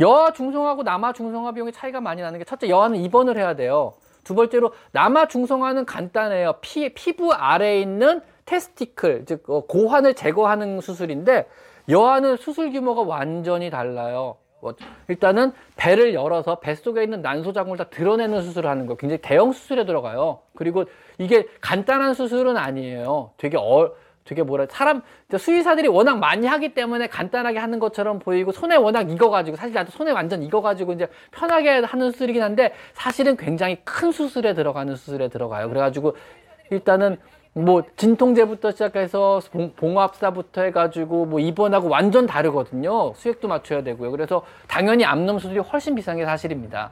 여아 중성화하고 남아 중성화 비용의 차이가 많이 나는 게 첫째 여아는 입원을 해야 돼요. 두 번째로 남아 중성화는 간단해요. 피, 피부 아래에 있는 테스티클 즉 어, 고환을 제거하는 수술인데 여아는 수술 규모가 완전히 달라요. 뭐, 일단은 배를 열어서 뱃속에 있는 난소작물을 다 드러내는 수술을 하는 거예요. 굉장히 대형 수술에 들어가요. 그리고 이게 간단한 수술은 아니에요. 되게 어, 되게 뭐라 사람 수의사들이 워낙 많이 하기 때문에 간단하게 하는 것처럼 보이고 손에 워낙 익어가지고 사실 나도 손에 완전 익어가지고 이제 편하게 하는 수술이긴 한데 사실은 굉장히 큰 수술에 들어가는 수술에 들어가요. 그래가지고 일단은 뭐 진통제부터 시작해서 봉 합사부터 해가지고 뭐 입원하고 완전 다르거든요. 수액도 맞춰야 되고요. 그래서 당연히 암놈 수술이 훨씬 비싼 게 사실입니다.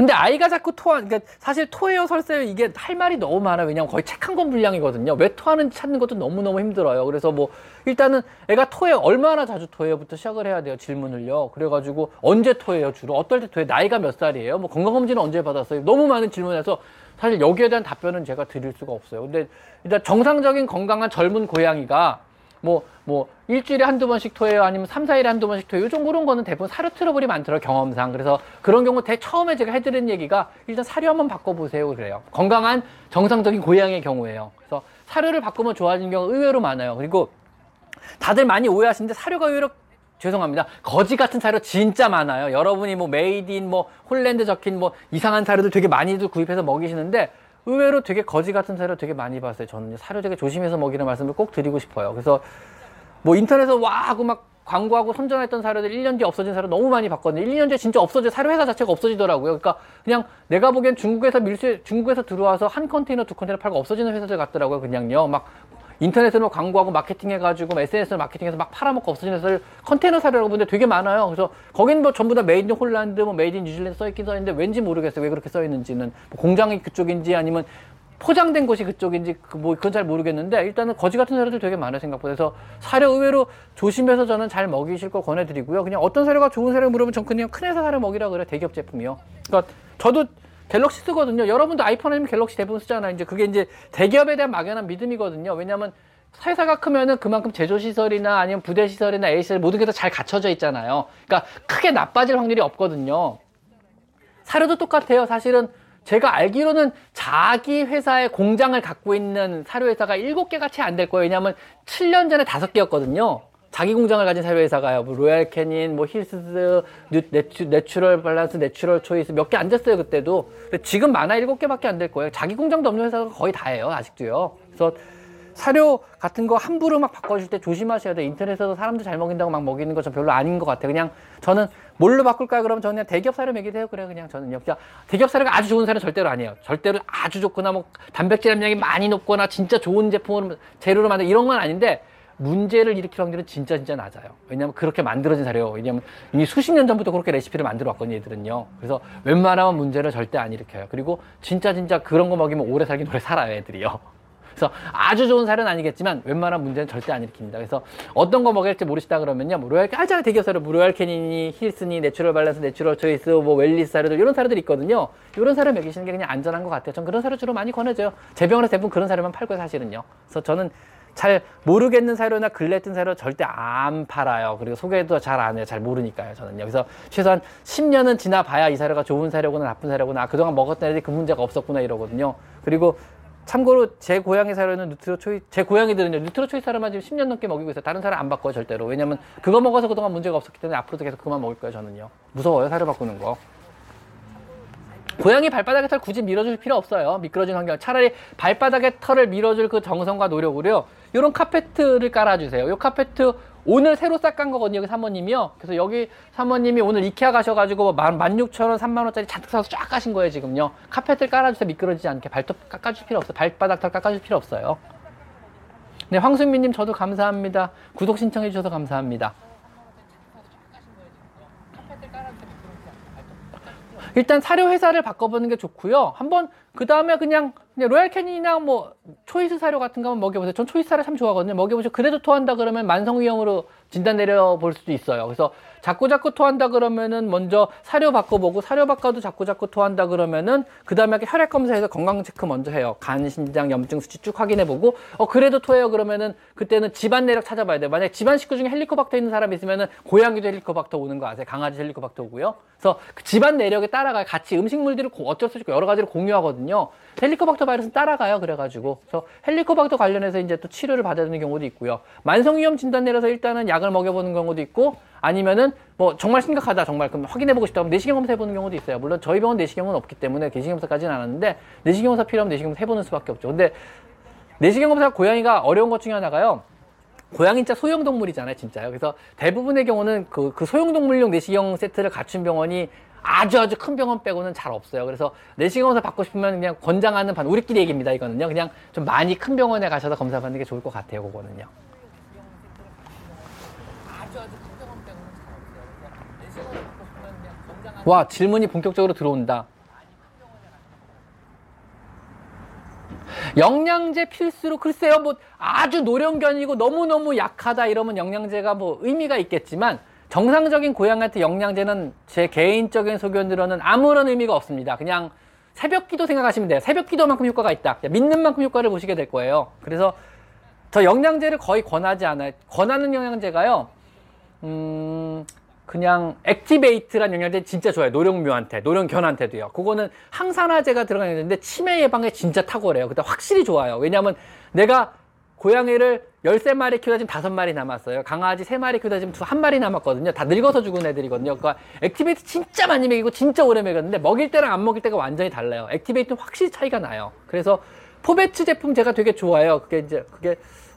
근데 아이가 자꾸 토하, 그러니까 사실 토해요, 설사요 이게 할 말이 너무 많아요. 왜냐면 거의 책 한 권 분량이거든요. 왜 토하는지 찾는 것도 너무너무 힘들어요. 그래서 뭐 일단은 애가 토해요. 얼마나 자주 토해요부터 시작을 해야 돼요. 질문을요. 그래가지고 언제 토해요? 주로 어떨 때 토해요? 나이가 몇 살이에요? 뭐 건강검진은 언제 받았어요? 너무 많은 질문에서 사실 여기에 대한 답변은 제가 드릴 수가 없어요. 근데 일단 정상적인 건강한 젊은 고양이가 뭐, 뭐, 일주일에 한두 번씩 토해요? 아니면 3, 4일에 한두 번씩 토해요? 이 정도 그런 거는 대부분 사료 트러블이 많더라고요, 경험상. 그래서 그런 경우 대 처음에 제가 해드린 얘기가 일단 사료 한번 바꿔보세요. 그래요. 건강한 정상적인 고양이의 경우에요. 그래서 사료를 바꾸면 좋아지는 경우가 의외로 많아요. 그리고 다들 많이 오해하시는데 사료가 의외로 죄송합니다. 거지 같은 사료 진짜 많아요. 여러분이 뭐 made in 뭐 Holland 적힌 뭐 이상한 사료들 되게 많이들 구입해서 먹이시는데 의외로 되게 거지 같은 사료 되게 많이 봤어요. 저는 사료 되게 조심해서 먹이는 말씀을 꼭 드리고 싶어요. 그래서 뭐 인터넷에서 와 하고 막 광고하고 선전했던 사료들 1년 뒤에 없어진 사료 너무 많이 봤거든요. 1년 뒤에 진짜 없어져 사료 회사 자체가 없어지더라고요. 그러니까 그냥 내가 보기엔 중국에서 밀수 중국에서 들어와서 한 컨테이너 두 컨테이너 팔고 없어지는 회사들 같더라고요. 그냥요. 막 인터넷으로 광고하고 마케팅 해가지고 SNS로 마케팅해서 막 팔아먹고 없어지는 회사들 컨테이너 사료라고 보는데 되게 많아요. 그래서 거긴 뭐 전부 다 made in Holland, 뭐 made in New Zealand 써있긴 써있는데 왠지 모르겠어요. 왜 그렇게 써있는지는. 뭐 공장이 그쪽인지 아니면 포장된 곳이 그쪽인지 그뭐 그건 잘 모르겠는데 일단은 거지 같은 사료들 되게 많아요 생각보다 그래서 사료 의외로 조심해서 저는 잘 먹이실 거 권해드리고요 그냥 어떤 사료가 좋은 사료 물으면 전 그냥 큰 회사 사료 먹이라 그래요 대기업 제품이요 그러니까 저도 갤럭시 쓰거든요. 여러분도 아이폰 아니면 갤럭시 대부분 쓰잖아요. 이제 그게 이제 대기업에 대한 막연한 믿음이거든요. 왜냐하면 회사가 크면은 그만큼 제조 시설이나 아니면 부대 시설이나 A/S 시설 모든 게 다 잘 갖춰져 있잖아요. 그러니까 크게 나빠질 확률이 없거든요. 사료도 똑같아요. 사실은 제가 알기로는 자기 회사의 공장을 갖고 있는 사료 회사가 7개가 채 안 될 거예요. 왜냐하면 7년 전에 5개였거든요. 자기 공장을 가진 사료회사가요. 뭐 로얄 캐닌, 뭐 힐스, 내추, 내추럴 밸런스, 내추럴 초이스 몇 개 안 됐어요 그때도. 근데 지금 많아야 일곱 개밖에 안 될 거예요. 자기 공장도 없는 회사가 거의 다예요 아직도요. 그래서 사료 같은 거 함부로 막 바꿔줄 때 조심하셔야 돼요. 인터넷에서 사람들 잘 먹인다고 막 먹이는 거 전 별로 아닌 것 같아요. 그냥 저는 뭘로 바꿀까요? 그러면 저는 그냥 대기업 사료 먹이세요. 그래요. 그냥 저는요. 그냥 대기업 사료가 아주 좋은 사료 절대로 아니에요. 절대로 아주 좋거나 뭐 단백질 함량이 많이 높거나 진짜 좋은 제품으로 재료로 만든 이런 건 아닌데 문제를 일으킬 확률은 진짜 진짜 낮아요. 왜냐하면 그렇게 만들어진 사료. 왜냐하면 이미 수십 년 전부터 그렇게 레시피를 만들어 왔거든요, 얘들은요. 그래서 웬만하면 문제를 절대 안 일으켜요. 그리고 진짜 진짜 그런 거 먹이면 오래 살긴 오래 살아요, 애들이요. 그래서 아주 좋은 사료는 아니겠지만 웬만한 문제는 절대 안 일으킵니다. 그래서 어떤 거 먹을지 모르시다 그러면요. 뭐 로얄 하잖아요. 대기업 사료, 뭐 로얄 캐닌이니, 힐스니, 내추럴 밸런스, 내추럴 초이스, 뭐 웰니스 사료들 이런 사료들이 있거든요. 이런 사료 먹이시는 게 그냥 안전한 것 같아요. 전 그런 사료 주로 많이 권해줘요. 제 병원에서 대부분 그런 사료만 팔고요, 사실은요. 그래서 저는 잘 모르겠는 사료나 글래튼 사료 절대 안 팔아요. 그리고 소개도 잘 안 해요. 잘 모르니까요. 저는요. 그래서 최소한 10년은 지나봐야 이 사료가 좋은 사료구나 나쁜 사료구나 아, 그동안 먹었던 애들이 그 문제가 없었구나 이러거든요. 그리고 참고로 제 고양이 사료는 누트로 초이 제 고양이들은요 누트로 초이 사료만 지금 10년 넘게 먹이고 있어요. 다른 사료 안 바꿔요 절대로. 왜냐면 그거 먹어서 그동안 문제가 없었기 때문에 앞으로도 계속 그만 먹을 거예요 저는요. 무서워요 사료 바꾸는 거. 고양이 발바닥에 털 굳이 밀어줄 필요 없어요. 미끄러진 환경. 차라리 발바닥에 털을 밀어줄 그 정성과 노력으로요. 이런 카페트를 깔아주세요. 이 카페트 오늘 새로 싹간 거거든요. 여기 사모님이요. 그래서 여기 사모님이 오늘 이케아 가셔가지고 16,000원, 3만원짜리 잔뜩 사서 쫙 가신 거예요, 지금요. 카페트를 깔아주세요. 미끄러지지 않게. 발톱 깎아줄 필요 없어요. 발바닥 털 깎아줄 필요 없어요. 네, 황승민님 저도 감사합니다. 구독 신청해 주셔서 감사합니다. 일단 사료 회사를 바꿔보는 게 좋고요. 한번 그 다음에 그냥, 그냥 로얄 캐닌이나 뭐 초이스 사료 같은 거 한번 먹여보세요. 전 초이스 사료 참 좋아하거든요. 먹여보시고 그래도 토한다 그러면 만성 위염으로 진단 내려볼 수도 있어요. 그래서 자꾸 자꾸 토한다 그러면은 먼저 사료 바꿔보고 사료 바꿔도 자꾸 자꾸 토한다 그러면은 그 다음에 혈액 검사해서 건강 체크 먼저 해요. 간, 신장, 염증 수치 쭉 확인해보고 어 그래도 토해요 그러면은 그때는 집안 내력 찾아봐야 돼요. 만약 집안 식구 중에 헬리코박터 있는 사람 이 있으면은 고양이도 헬리코박터 오는 거 아세요? 강아지 헬리코박터 오고요. 그래서 그 집안 내력에 따라가 같이 음식물들을 고- 어쩔 수 없고 여러 가지를 공유하거든요. 헬리코박터 바이러스는 따라가요. 그래가지고 그래서 헬리코박터 관련해서 이제 또 치료를 받아야 되는 경우도 있고요. 만성 위험 진단 내려서 일단은 약을 먹여보는 경우도 있고 아니면은 뭐 정말 심각하다 정말 그럼 확인해보고 싶다 면 내시경 검사 해보는 경우도 있어요. 물론 저희 병원 내시경은 없기 때문에 내시경 검사까지는 안 하는데 내시경 검사 필요하면 내시경 검사 해보는 수밖에 없죠. 근데 내시경 검사 고양이가 어려운 것 중에 하나가요. 고양이 진짜 소형 동물이잖아요, 진짜요. 그래서 대부분의 경우는 그, 그 소형 동물용 내시경 세트를 갖춘 병원이 아주 아주 큰 병원 빼고는 잘 없어요. 그래서 내시경 검사 받고 싶으면 그냥 권장하는 반, 우리끼리 얘기입니다, 이거는요. 그냥 좀 많이 큰 병원에 가셔서 검사 받는 게 좋을 것 같아요, 그거는요. 와, 질문이 본격적으로 들어온다. 영양제 필수로 글쎄요 뭐 아주 노령견이고 너무너무 약하다 이러면 영양제가 뭐 의미가 있겠지만 정상적인 고양이한테 영양제는 제 개인적인 소견으로는 아무런 의미가 없습니다 그냥 새벽 기도 생각하시면 돼요 새벽 기도만큼 효과가 있다 믿는 만큼 효과를 보시게 될 거예요 그래서 저 영양제를 거의 권하지 않아요 권하는 영양제가요 음 그냥 액티베이트란 영양제 진짜 좋아요. 노령묘한테, 노령견한테도요. 그거는 항산화제가 들어가 있는데 치매 예방에 진짜 탁월해요. 근데 확실히 좋아요. 왜냐하면 내가 고양이를 13마리 키우다 지금 5마리 남았어요. 강아지 3마리 키우다 지금 두- 한 마리 남았거든요. 다 늙어서 죽은 애들이거든요. 그러니까 액티베이트 진짜 많이 먹이고 진짜 오래 먹였는데 먹일 때랑 안 먹일 때가 완전히 달라요. 액티베이트는 확실히 차이가 나요. 그래서 포베츠 제품 제가 되게 좋아해요. 그게 이제 그게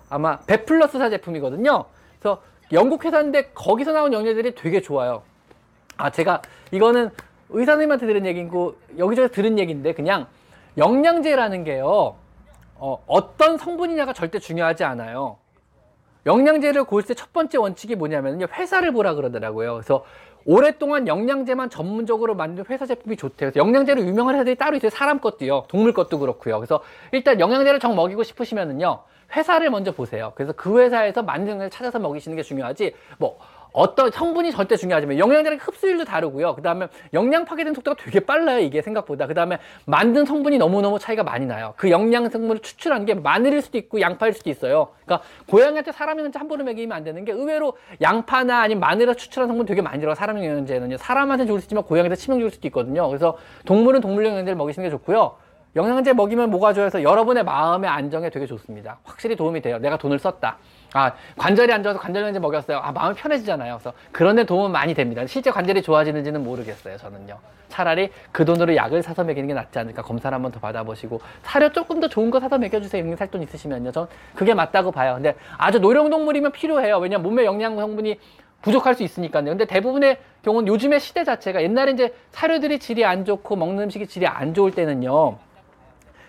아마 벳플러스사 제품이거든요. 그래서 영국 회사인데 거기서 나온 영양제들이 되게 좋아요. 아 제가 이거는 의사 선생님한테 들은 얘기고 여기저기 들은 얘기인데 그냥 영양제라는 게요. 어, 어떤 성분이냐가 절대 중요하지 않아요. 영양제를 고를 때 첫 번째 원칙이 뭐냐면요. 회사를 보라 그러더라고요. 그래서 오랫동안 영양제만 전문적으로 만든 회사 제품이 좋대요. 그래서 영양제로 유명한 회사들이 따로 있어요. 사람 것도요. 동물 것도 그렇고요. 그래서 일단 영양제를 정 먹이고 싶으시면은요. 회사를 먼저 보세요. 그래서 그 회사에서 만든 걸 찾아서 먹이시는 게 중요하지. 뭐 어떤 성분이 절대 중요하지만 영양제는 흡수율도 다르고요. 그 다음에 영양 파괴되는 속도가 되게 빨라요. 이게 생각보다. 그 다음에 만든 성분이 너무너무 차이가 많이 나요. 그 영양 성분을 추출한 게 마늘일 수도 있고 양파일 수도 있어요. 그러니까 고양이한테 사람한테 함부로 먹이면 안 되는 게 의외로 양파나 아니면 마늘에서 추출한 성분 되게 많이 들어가 사람 영양제는요. 사람한테 좋을 수 있지만 고양이한테 치명 줄 수도 있거든요. 그래서 동물은 동물 영양제를 먹이시는 게 좋고요. 영양제 먹이면 뭐가 좋아서 여러분의 마음의 안정에 되게 좋습니다. 확실히 도움이 돼요. 내가 돈을 썼다. 아, 관절이 안 좋아서 관절 영양제 먹였어요. 아, 마음이 편해지잖아요. 그래서 그런 데 도움은 많이 됩니다. 실제 관절이 좋아지는지는 모르겠어요. 저는요. 차라리 그 돈으로 약을 사서 먹이는 게 낫지 않을까. 검사를 한번 더 받아보시고 사료 조금 더 좋은 거 사서 먹여주세요. 영양 살돈 있으시면요. 전 그게 맞다고 봐요. 근데 아주 노령동물이면 필요해요. 왜냐면 몸에 영양 성분이 부족할 수 있으니까요. 근데 대부분의 경우는 요즘의 시대 자체가 옛날에 이제 사료들이 질이 안 좋고 먹는 음식이 질이 안 좋을 때는요.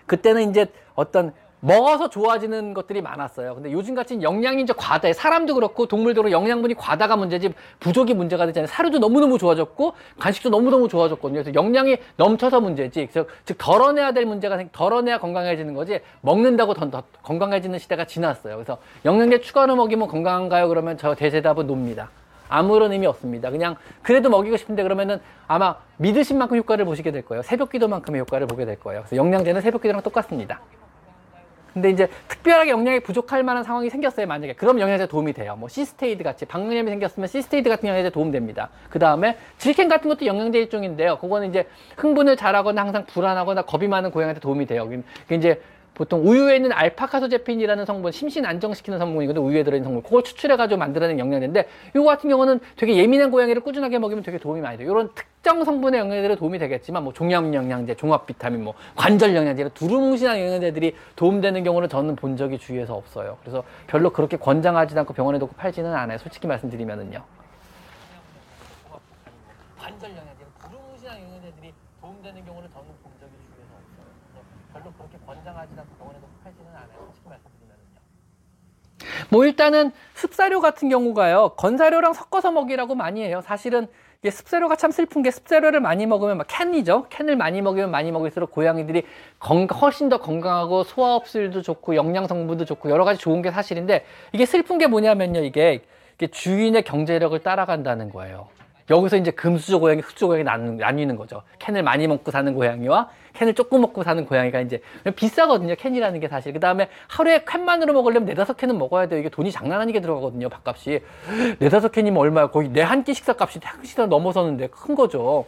그때는 이제 어떤 먹어서 좋아지는 것들이 많았어요. 근데 요즘같이 이제 과다해. 사람도 그렇고 동물도 영양분이 과다가 문제지 부족이 문제가 되잖아요. 사료도 너무너무 좋아졌고 간식도 너무너무 좋아졌거든요. 그래서 영양이 넘쳐서 문제지. 그래서 즉 덜어내야 될 문제가 생 덜어내야 건강해지는 거지. 먹는다고 더, 더 건강해지는 시대가 지났어요. 그래서 영양제 추가로 먹이면 건강한가요? 그러면 저 대 제 답은 no입니다. 아무런 의미 없습니다. 그냥 그래도 먹이고 싶은데 그러면은 아마 믿으신 만큼 효과를 보시게 될 거예요. 새벽 기도만큼의 효과를 보게 될 거예요. 그래서 영양제는 새벽 기도랑 똑같습니다. 근데 이제 특별하게 영양이 부족할 만한 상황이 생겼어요, 만약에. 그럼 영양제 도움이 돼요. 뭐 시스테이드 같이 방광염이 생겼으면 시스테이드 같은 영양제 도움됩니다. 그 다음에 질켄 같은 것도 영양제 일종인데요. 그거는 이제 흥분을 잘하거나 항상 불안하거나 겁이 많은 고양이한테 도움이 돼요. 이제 보통 우유에 있는 알파카소제핀이라는 성분, 심신 안정시키는 성분이거든요. 우유에 들어있는 성분. 그걸 추출해가지고 만들어낸 영양제인데, 이거 같은 경우는 되게 예민한 고양이를 꾸준하게 먹이면 되게 도움이 많이 돼요. 이런 특정 성분의 영양제들은 도움이 되겠지만, 뭐 종합 영양제, 종합 비타민, 뭐 관절 영양제, 두루뭉실한 영양제들이 도움되는 경우는 저는 본 적이 주위에서 없어요. 그래서 별로 그렇게 권장하지 않고 병원에 놓고 팔지는 않아요. 솔직히 말씀드리면은요. 관절 영양제, 두루뭉실한 영양제들이 도움되는 경우는 저는 본 적이 주위에서 없어요. 그래서 별로 그렇게 권장하지 않고 병원에 놓고 팔지는 않아요. 솔직히 말씀드리면은요. 뭐 일단은 습사료 같은 경우가요. 건사료랑 섞어서 먹이라고 많이 해요. 사실은 이게 습사료가 참 슬픈 게 습사료를 많이 먹으면 막 캔이죠. 캔을 많이 먹으면 많이 먹을수록 고양이들이 건강, 훨씬 더 건강하고 소화흡수율도 좋고 영양 성분도 좋고 여러 가지 좋은 게 사실인데 이게 슬픈 게 뭐냐면요. 이게, 이게 주인의 경제력을 따라간다는 거예요. 여기서 이제 금수저 고양이, 흙수저 고양이 나뉘는 거죠. 캔을 많이 먹고 사는 고양이와 캔을 조금 먹고 사는 고양이가 이제 비싸거든요. 캔이라는 게 사실. 그 다음에 하루에 캔만으로 먹으려면 네다섯 캔은 먹어야 돼요. 이게 돈이 장난 아니게 들어가거든요. 밥값이. 네다섯 캔이면 얼마야? 거의 내 한 끼 식사값이 한 식사 넘어서는데 큰 거죠.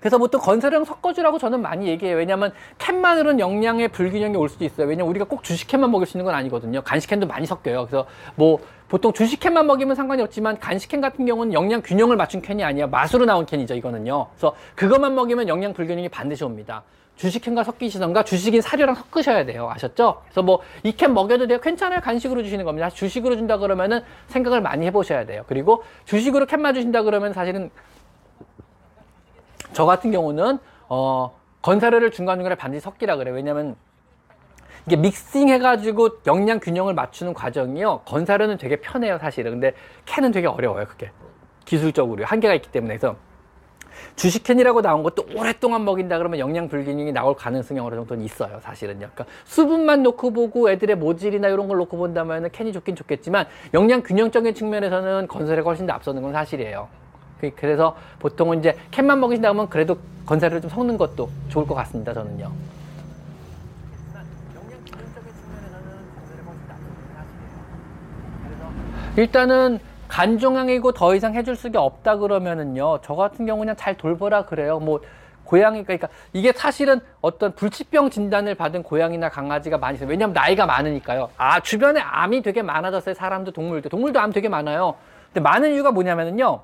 그래서 보통 건사료랑 섞어주라고 저는 많이 얘기해요. 왜냐하면 캔만으로는 영양의 불균형이 올 수도 있어요. 왜냐면 우리가 꼭 주식캔만 먹일 수 있는 건 아니거든요. 간식캔도 많이 섞여요. 그래서 뭐 보통 주식캔만 먹이면 상관이 없지만 간식캔 같은 경우는 영양 균형을 맞춘 캔이 아니야. 맛으로 나온 캔이죠. 이거는요. 그래서 그것만 먹이면 영양 불균형이 반드시 옵니다. 주식캔과 섞이시던가 주식인 사료랑 섞으셔야 돼요. 아셨죠? 그래서 뭐 이 캔 먹여도 돼요. 괜찮아요. 간식으로 주시는 겁니다. 주식으로 준다 그러면은 생각을 많이 해보셔야 돼요. 그리고 주식으로 캔만 주신다 그러면 사실은 저 같은 경우는 어, 건사료를 중간중간에 반드시 섞이라 그래요. 왜냐면 이게 믹싱 해가지고 영양 균형을 맞추는 과정이요. 건사료는 되게 편해요, 사실은. 근데 캔은 되게 어려워요, 그게. 기술적으로. 한계가 있기 때문에. 그래서 주식캔이라고 나온 것도 오랫동안 먹인다 그러면 영양 불균형이 나올 가능성이 어느 정도는 있어요, 사실은요. 그러니까 수분만 놓고 보고 애들의 모질이나 이런 걸 놓고 본다면 캔이 좋긴 좋겠지만 영양 균형적인 측면에서는 건설에 훨씬 더 앞서는 건 사실이에요. 그- 그래서 보통은 이제 캔만 먹이신다 면 그래도 건사료를 좀 섞는 것도 좋을 것 같습니다, 저는요. 일단은 간종양이고 더 이상 해줄 수가 없다 그러면은요. 저 같은 경우는 잘 돌보라 그래요. 뭐 고양이 그러니까 이게 사실은 어떤 불치병 진단을 받은 고양이나 강아지가 많이 있어요. 왜냐하면 나이가 많으니까요. 아 주변에 암이 되게 많아졌어요. 사람도 동물도 동물도 암 되게 많아요. 근데 많은 이유가 뭐냐면은요.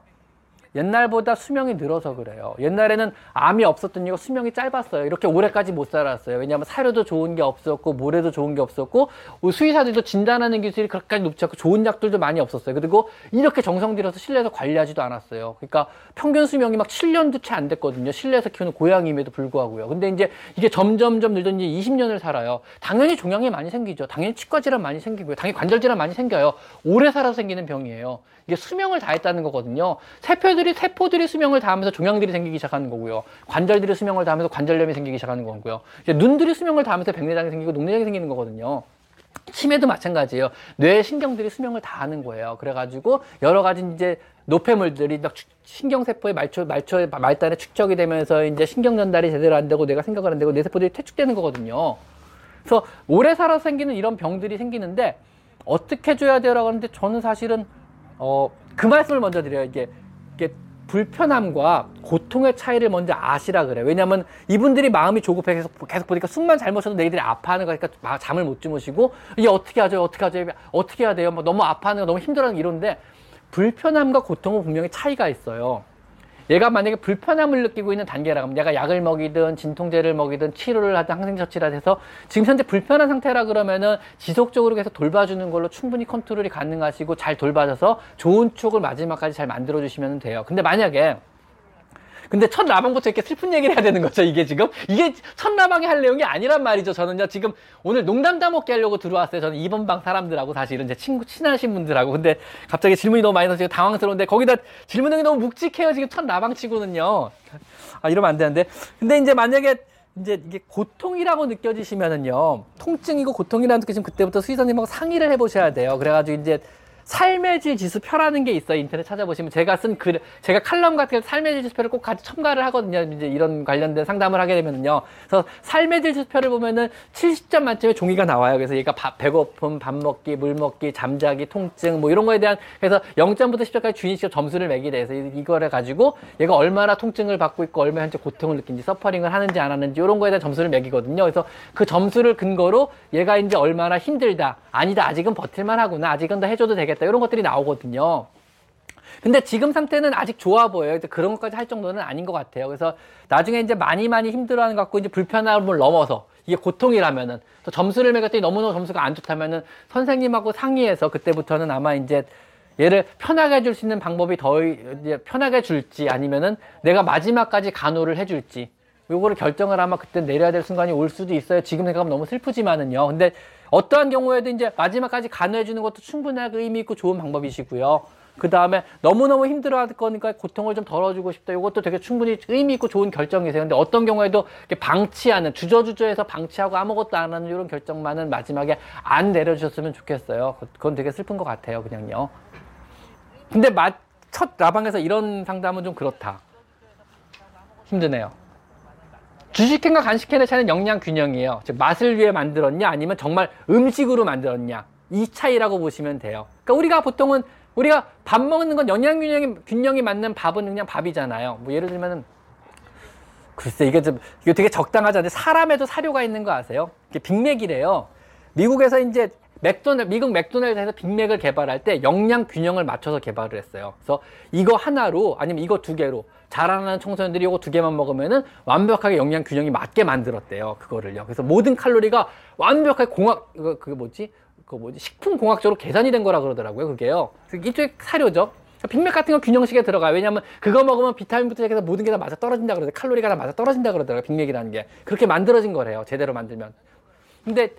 옛날보다 수명이 늘어서 그래요. 옛날에는 암이 없었던 이유가 수명이 짧았어요. 이렇게 오래까지 못 살았어요. 왜냐하면 사료도 좋은 게 없었고, 모래도 좋은 게 없었고, 수의사들도 진단하는 기술이 그렇게까지 높지 않고, 좋은 약들도 많이 없었어요. 그리고 이렇게 정성 들여서 실내에서 관리하지도 않았어요. 그러니까 평균 수명이 막 7년도 채 안 됐거든요. 실내에서 키우는 고양이임에도 불구하고요. 근데 이제 이게 점점점 늘더니 20년을 살아요. 당연히 종양이 많이 생기죠. 당연히 치과 질환 많이 생기고요. 당연히 관절 질환 많이 생겨요. 오래 살아서 생기는 병이에요. 이게 수명을 다했다는 거거든요. 세포들이 세포들이 수명을 다하면서 종양들이 생기기 시작하는 거고요. 관절들이 수명을 다하면서 관절염이 생기기 시작하는 거고요. 눈들이 수명을 다하면서 백내장이 생기고 녹내장이 생기는 거거든요. 치매도 마찬가지예요. 뇌 신경들이 수명을 다하는 거예요. 그래가지고 여러 가지 이제 노폐물들이 막 신경세포의 말초, 말초의 말단에 축적이 되면서 이제 신경 전달이 제대로 안 되고 뇌가 생각을 안 되고 뇌세포들이 퇴축되는 거거든요. 그래서 오래 살아서 생기는 이런 병들이 생기는데 어떻게 해줘야 돼요라고 하는데 저는 사실은 어, 그 말씀을 먼저 드려요. 이게 불편함과 고통의 차이를 먼저 아시라 그래요. 왜냐면 이분들이 마음이 조급해 계속, 계속 보니까 숨만 잘못 쉬어도 내일들이 아파하는 거니까 잠을 못 주무시고 이게 어떻게 하죠? 어떻게 하죠? 어떻게 해야 돼요? 막 너무 아파하는 거 너무 힘들어하는 이런데 불편함과 고통은 분명히 차이가 있어요. 얘가 만약에 불편함을 느끼고 있는 단계라면 내가 약을 먹이든 진통제를 먹이든 치료를 하든 항생 처치를 해서 지금 현재 불편한 상태라 그러면은 지속적으로 계속 돌봐주는 걸로 충분히 컨트롤이 가능하시고 잘 돌봐줘서 좋은 추억을 마지막까지 잘 만들어 주시면 돼요. 근데 만약에 근데 첫 라방부터 이렇게 슬픈 얘기를 해야 되는 거죠, 이게 지금? 이게 첫 라방에 할 내용이 아니란 말이죠. 저는요, 지금 오늘 농담 따먹기 하려고 들어왔어요. 저는 2번 방 사람들하고 사실은 제 친구, 친하신 분들하고. 근데 갑자기 질문이 너무 많이 나서 지금 당황스러운데 거기다 질문 내용이 너무 묵직해요, 지금 첫 라방 치고는요. 아, 이러면 안 되는데. 근데 이제 만약에 이제 이게 고통이라고 느껴지시면은요, 통증이고 고통이라고 느끼시면 그때부터 수의사님하고 상의를 해보셔야 돼요. 그래가지고 이제 삶의 질 지수표라는 게 있어요. 인터넷 찾아보시면 제가 쓴 글, 제가 칼럼 같은 삶의 질 지수표를 꼭 같이 첨가를 하거든요. 이제 이런 관련된 상담을 하게 되면은요. 그래서 삶의 질 지수표를 보면은 70점 만점에 종이가 나와요. 그래서 얘가 밥, 배고픔, 밥 먹기, 물 먹기, 잠자기, 통증 뭐 이런 거에 대한 그래서 0점부터 10점까지 주인식 점수를 매기게 돼서 이거를 가지고 얘가 얼마나 통증을 받고 있고 얼마나 현재 고통을 느낀지 서퍼링을 하는지 안 하는지 이런 거에 대한 점수를 매기거든요. 그래서 그 점수를 근거로 얘가 이제 얼마나 힘들다, 아니다, 아직은 버틸만 하구나, 아직은 더 해줘도 되겠다. 이런 것들이 나오거든요. 근데 지금 상태는 아직 좋아 보여요. 그런 것까지 할 정도는 아닌 것 같아요. 그래서 나중에 이제 많이 많이 힘들어하는 것 같고 이제 불편함을 넘어서 이게 고통이라면은 또 점수를 매겼더니 너무너무 점수가 안 좋다면은 선생님하고 상의해서 그때부터는 아마 이제 얘를 편하게 해줄 수 있는 방법이 더 이제 편하게 줄지 아니면은 내가 마지막까지 간호를 해줄지 요거를 결정을 아마 그때 내려야 될 순간이 올 수도 있어요. 지금 생각하면 너무 슬프지만은요. 근데 어떠한 경우에도 이제 마지막까지 간호해 주는 것도 충분하게 의미 있고 좋은 방법이시고요. 그 다음에 너무너무 힘들어 할 거니까 고통을 좀 덜어주고 싶다. 이것도 되게 충분히 의미 있고 좋은 결정이세요. 근데 어떤 경우에도 방치하는, 주저주저해서 방치하고 아무것도 안 하는 이런 결정만은 마지막에 안 내려주셨으면 좋겠어요. 그건 되게 슬픈 것 같아요. 그냥요. 근데 첫 라방에서 이런 상담은 좀 그렇다. 힘드네요. 주식캔과 간식캔의 차이는 영양 균형이에요. 즉 맛을 위해 만들었냐 아니면 정말 음식으로 만들었냐 이 차이라고 보시면 돼요. 그러니까 우리가 보통은 우리가 밥 먹는 건 영양 균형이 균형이 맞는 밥은 그냥 밥이잖아요. 뭐 예를 들면은 글쎄 이게 좀 이거 되게 적당하지 않은데 사람에도 사료가 있는 거 아세요? 이게 빅맥이래요. 미국에서 이제 맥도날 미국 맥도날드에서 빅맥을 개발할 때 영양 균형을 맞춰서 개발을 했어요. 그래서 이거 하나로 아니면 이거 두 개로 자라나는 청소년들이 이거 두 개만 먹으면은 완벽하게 영양 균형이 맞게 만들었대요. 그거를요. 그래서 모든 칼로리가 완벽하게 공학 그, 그 뭐지? 그 뭐지? 식품 공학적으로 계산이 된 거라 그러더라고요. 그게요. 이쪽에 사료죠. 빅맥 같은 건 균형식에 들어가요. 왜냐하면 그거 먹으면 비타민부터 시작해서 모든 게 다 맞아 떨어진다 그러더라고요. 칼로리가 다 맞아 떨어진다 그러더라고요. 빅맥이라는 게. 그렇게 만들어진 거래요. 제대로 만들면. 근데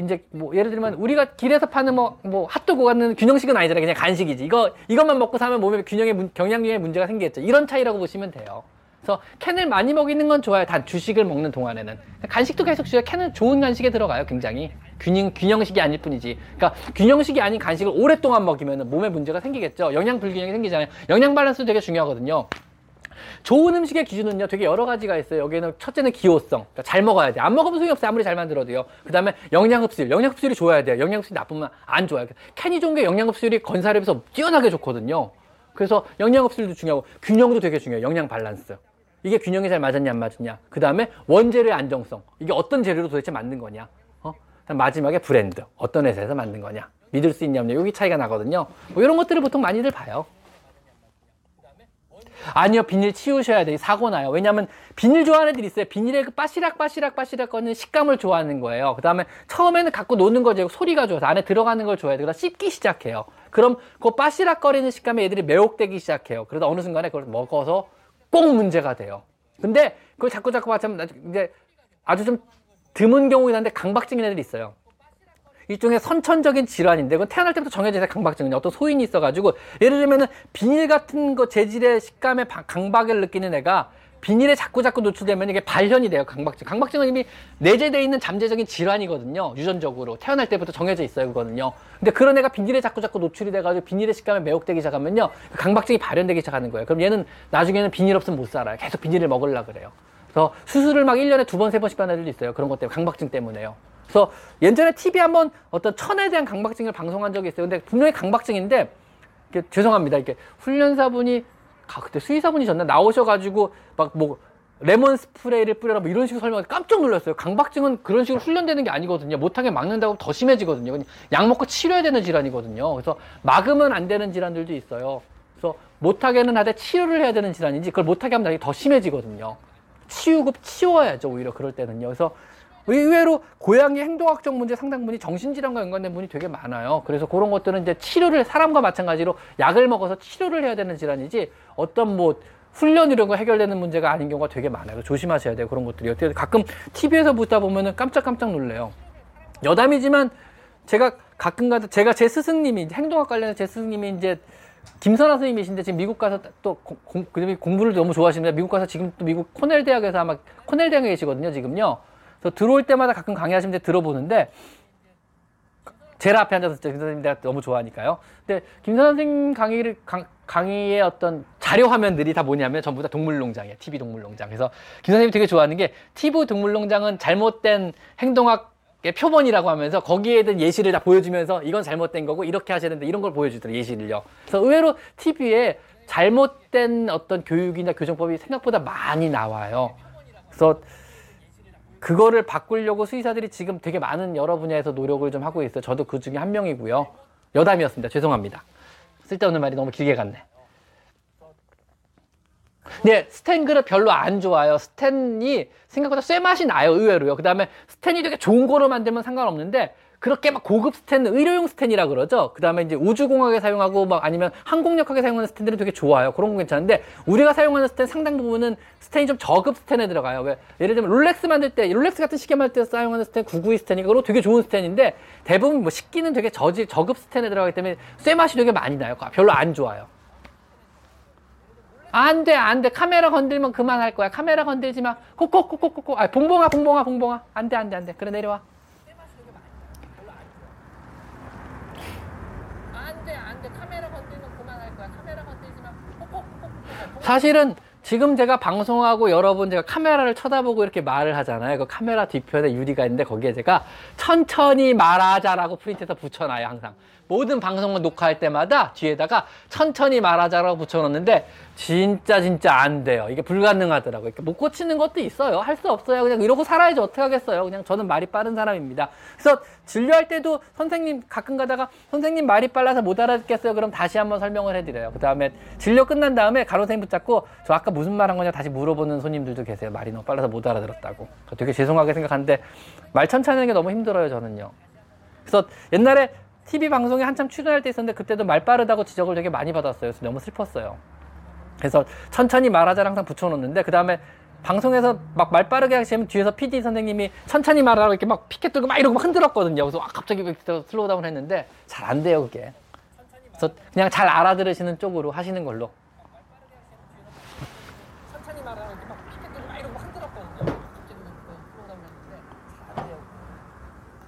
이제 뭐 예를 들면 우리가 길에서 파는 뭐, 뭐 핫도그 같은 균형식은 아니잖아요. 그냥 간식이지. 이거, 이것만 먹고 사면 몸에 균형에, 영양균형에 문제가 생기겠죠. 이런 차이라고 보시면 돼요. 그래서 캔을 많이 먹이는 건 좋아요. 단 주식을 먹는 동안에는. 간식도 계속 줘요 캔은 좋은 간식에 들어가요. 굉장히. 균형, 균형식이 아닐 뿐이지. 그러니까 균형식이 아닌 간식을 오랫동안 먹이면 몸에 문제가 생기겠죠. 영양 불균형이 생기잖아요. 영양 밸런스 되게 중요하거든요. 좋은 음식의 기준은요 되게 여러 가지가 있어요. 여기에는 첫째는 기호성. 그러니까 잘 먹어야 돼. 안 먹으면 소용이 없어요. 아무리 잘 만들어도요. 그 다음에 영양 흡수율. 영양 흡수율이 좋아야 돼요. 영양 흡수율이 나쁘면 안 좋아요. 캔이 좋은 게 영양 흡수율이 건사료에 비해서 뛰어나게 좋거든요. 그래서 영양 흡수율도 중요하고 균형도 되게 중요해요. 영양 밸런스. 이게 균형이 잘 맞았냐 안 맞았냐. 그 다음에 원재료의 안정성. 이게 어떤 재료로 도대체 만든 거냐. 어? 마지막에 브랜드. 어떤 회사에서 만든 거냐. 믿을 수 있냐 없냐. 여기 차이가 나거든요. 뭐 이런 것들을 보통 많이들 봐요. 아니요, 비닐 치우셔야 돼요. 사고 나요. 왜냐하면 비닐 좋아하는 애들이 있어요. 비닐에 그 빠시락 빠시락 빠시락 거는 식감을 좋아하는 거예요. 그 다음에 처음에는 갖고 노는 거죠. 소리가 좋아서 안에 들어가는 걸 좋아해요. 그러다 씹기 시작해요. 그럼 그 빠시락거리는 식감에 애들이 매혹되기 시작해요. 그러다 어느 순간에 그걸 먹어서 꼭 문제가 돼요. 근데 그걸 자꾸 자꾸 마치면 이제 아주 좀 드문 경우긴 한데 강박증인 애들이 있어요. 일종의 선천적인 질환인데 그건 태어날 때부터 정해져 있어요 강박증은 어떤 소인이 있어가지고. 예를 들면은 비닐 같은 거 재질의 식감에 강박을 느끼는 애가 비닐에 자꾸 자꾸 노출되면 이게 발현이 돼요 강박증. 강박증은 이미 내재되어 있는 잠재적인 질환이거든요 유전적으로. 태어날 때부터 정해져 있어요 그거는요. 근데 그런 애가 비닐에 자꾸 자꾸 노출이 돼가지고 비닐의 식감에 매혹되기 시작하면요 그 강박증이 발현되기 시작하는 거예요. 그럼 얘는 나중에는 비닐 없으면 못 살아요. 계속 비닐을 먹으려 그래요. 그래서 수술을 막 1년에 두 번, 세 번씩 하는 애들도 있어요. 그런 것 때문에, 강박증 때문에요. 그래서 예전에 TV 한번 어떤 천에 대한 강박증을 방송한 적이 있어요. 근데 분명히 강박증인데 이게 죄송합니다. 이렇게 훈련사분이 아, 그때 수의사분이 졌나 나오셔가지고 막 뭐 레몬 스프레이를 뿌려라 뭐 이런 식으로 설명해 깜짝 놀랐어요. 강박증은 그런 식으로 훈련되는 게 아니거든요. 못하게 막는다고 더 심해지거든요. 약 먹고 치료해야 되는 질환이거든요. 그래서 막으면 안 되는 질환들도 있어요. 그래서 못하게는 하되 치료를 해야 되는 질환인지 그걸 못하게 하면 더 심해지거든요. 치우고 치워야죠. 오히려 그럴 때는요. 그래서 의외로 고양이 행동학적 문제 상당분이 정신질환과 연관된 분이 되게 많아요. 그래서 그런 것들은 이제 치료를 사람과 마찬가지로 약을 먹어서 치료를 해야 되는 질환이지 어떤 뭐 훈련 이런 거 해결되는 문제가 아닌 경우가 되게 많아요. 조심하셔야 돼요. 그런 것들이. 어떻게 가끔 TV에서 보다 보면은 깜짝깜짝 놀래요. 여담이지만 제가 가끔 가다 제가 제 스승님이 행동학 관련해서 제 스승님이 이제 김선아 선생님이신데 지금 미국 가서 또 공, 공, 공부를 너무 좋아하시는데 미국 가서 지금 또 미국 코넬 대학에서 아마 코넬 대학에 계시거든요 지금요. 그래서 들어올 때마다 가끔 강의하시는데 들어보는데 제일 앞에 앉아서 김 선생님 내가 너무 좋아하니까요. 근데 김 선생님 강의를 강, 강의의 어떤 자료 화면들이 다 뭐냐면 전부 다 동물농장이에요. TV 동물농장. 그래서 김 선생님이 되게 좋아하는 게 TV 동물농장은 잘못된 행동학 표본이라고 하면서 거기에 대한 예시를 다 보여주면서 이건 잘못된 거고 이렇게 하셔야 된다 이런 걸 보여주더라고요 예시를요 그래서 의외로 TV에 잘못된 어떤 교육이나 교정법이 생각보다 많이 나와요 그래서 그거를 바꾸려고 수의사들이 지금 되게 많은 여러 분야에서 노력을 좀 하고 있어요. 저도 그 중에 한 명이고요. 여담이었습니다. 죄송합니다. 쓸데없는 말이 너무 길게 갔네. 네, 스텐 그릇 별로 안 좋아요. 스텐이 생각보다 쇠 맛이 나요, 의외로요. 그 다음에 스텐이 되게 좋은 거로 만들면 상관없는데, 그렇게 막 고급 스텐, 의료용 스텐이라 그러죠. 그 다음에 이제 우주공학에 사용하고 막 아니면 항공역학에 사용하는 스텐들은 되게 좋아요. 그런 건 괜찮은데, 우리가 사용하는 스텐 상당 부분은 스텐이 좀 저급 스텐에 들어가요. 왜? 예를 들면 롤렉스 만들 때, 롤렉스 같은 시계 만들 때 사용하는 스텐 992 스텐이 그거 되게 좋은 스텐인데, 대부분 뭐 식기는 되게 저지, 저급 스텐에 들어가기 때문에 쇠 맛이 되게 많이 나요. 별로 안 좋아요. 안 돼, 안 돼. 카메라 건들면 그만할 거야. 카메라 건들지 마. 코코코코코코. 아, 봉봉아, 봉봉아, 봉봉아. 안 돼, 안 돼, 안 돼. 그래, 내려와. 안 돼, 안 돼. 카메라 건들면 그만할 거야. 카메라 건들지 마. 코코코코코. 사실은 지금 제가 방송하고 여러분 제가 카메라를 쳐다보고 이렇게 말을 하잖아요. 그 카메라 뒤편에 유리가 있는데 거기에 제가 천천히 말하자라고 프린트해서 붙여놔요, 항상. 모든 방송을 녹화할 때마다 뒤에다가 천천히 말하자라고 붙여놓는데 진짜 진짜 안 돼요. 이게 불가능하더라고요. 이렇게 못 고치는 것도 있어요. 할 수 없어요. 그냥 이러고 살아야지 어떻게 하겠어요. 그냥 저는 말이 빠른 사람입니다. 그래서 진료할 때도 선생님 가끔 가다가 선생님 말이 빨라서 못 알아듣겠어요. 그럼 다시 한번 설명을 해드려요. 그 다음에 진료 끝난 다음에 간호선생님 붙잡고 저 아까 무슨 말 한 거냐 다시 물어보는 손님들도 계세요. 말이 너무 빨라서 못 알아들었다고. 되게 죄송하게 생각하는데 말 천천히 하는 게 너무 힘들어요. 저는요. 그래서 옛날에 TV 방송에 한참 출연할 때 있었는데 그때도 말 빠르다고 지적을 되게 많이 받았어요. 그래서 너무 슬펐어요. 그래서 천천히 말하자를 항상 붙여놓는데 그 다음에 방송에서 막 말 빠르게 하시면 뒤에서 PD 선생님이 천천히 말하라고 이렇게 막 피켓 들고 막 이러고 막 흔들었거든요. 그래서 아, 갑자기 slow down 했는데 잘 안 돼요, 그게. 그래서 그냥 잘 알아들으시는 쪽으로 하시는 걸로. 천천히 말하라고 이렇게 막 피켓 들고 막 이러고 막 흔들었거든요. 갑자기 slow down 했는데 잘 안 돼요.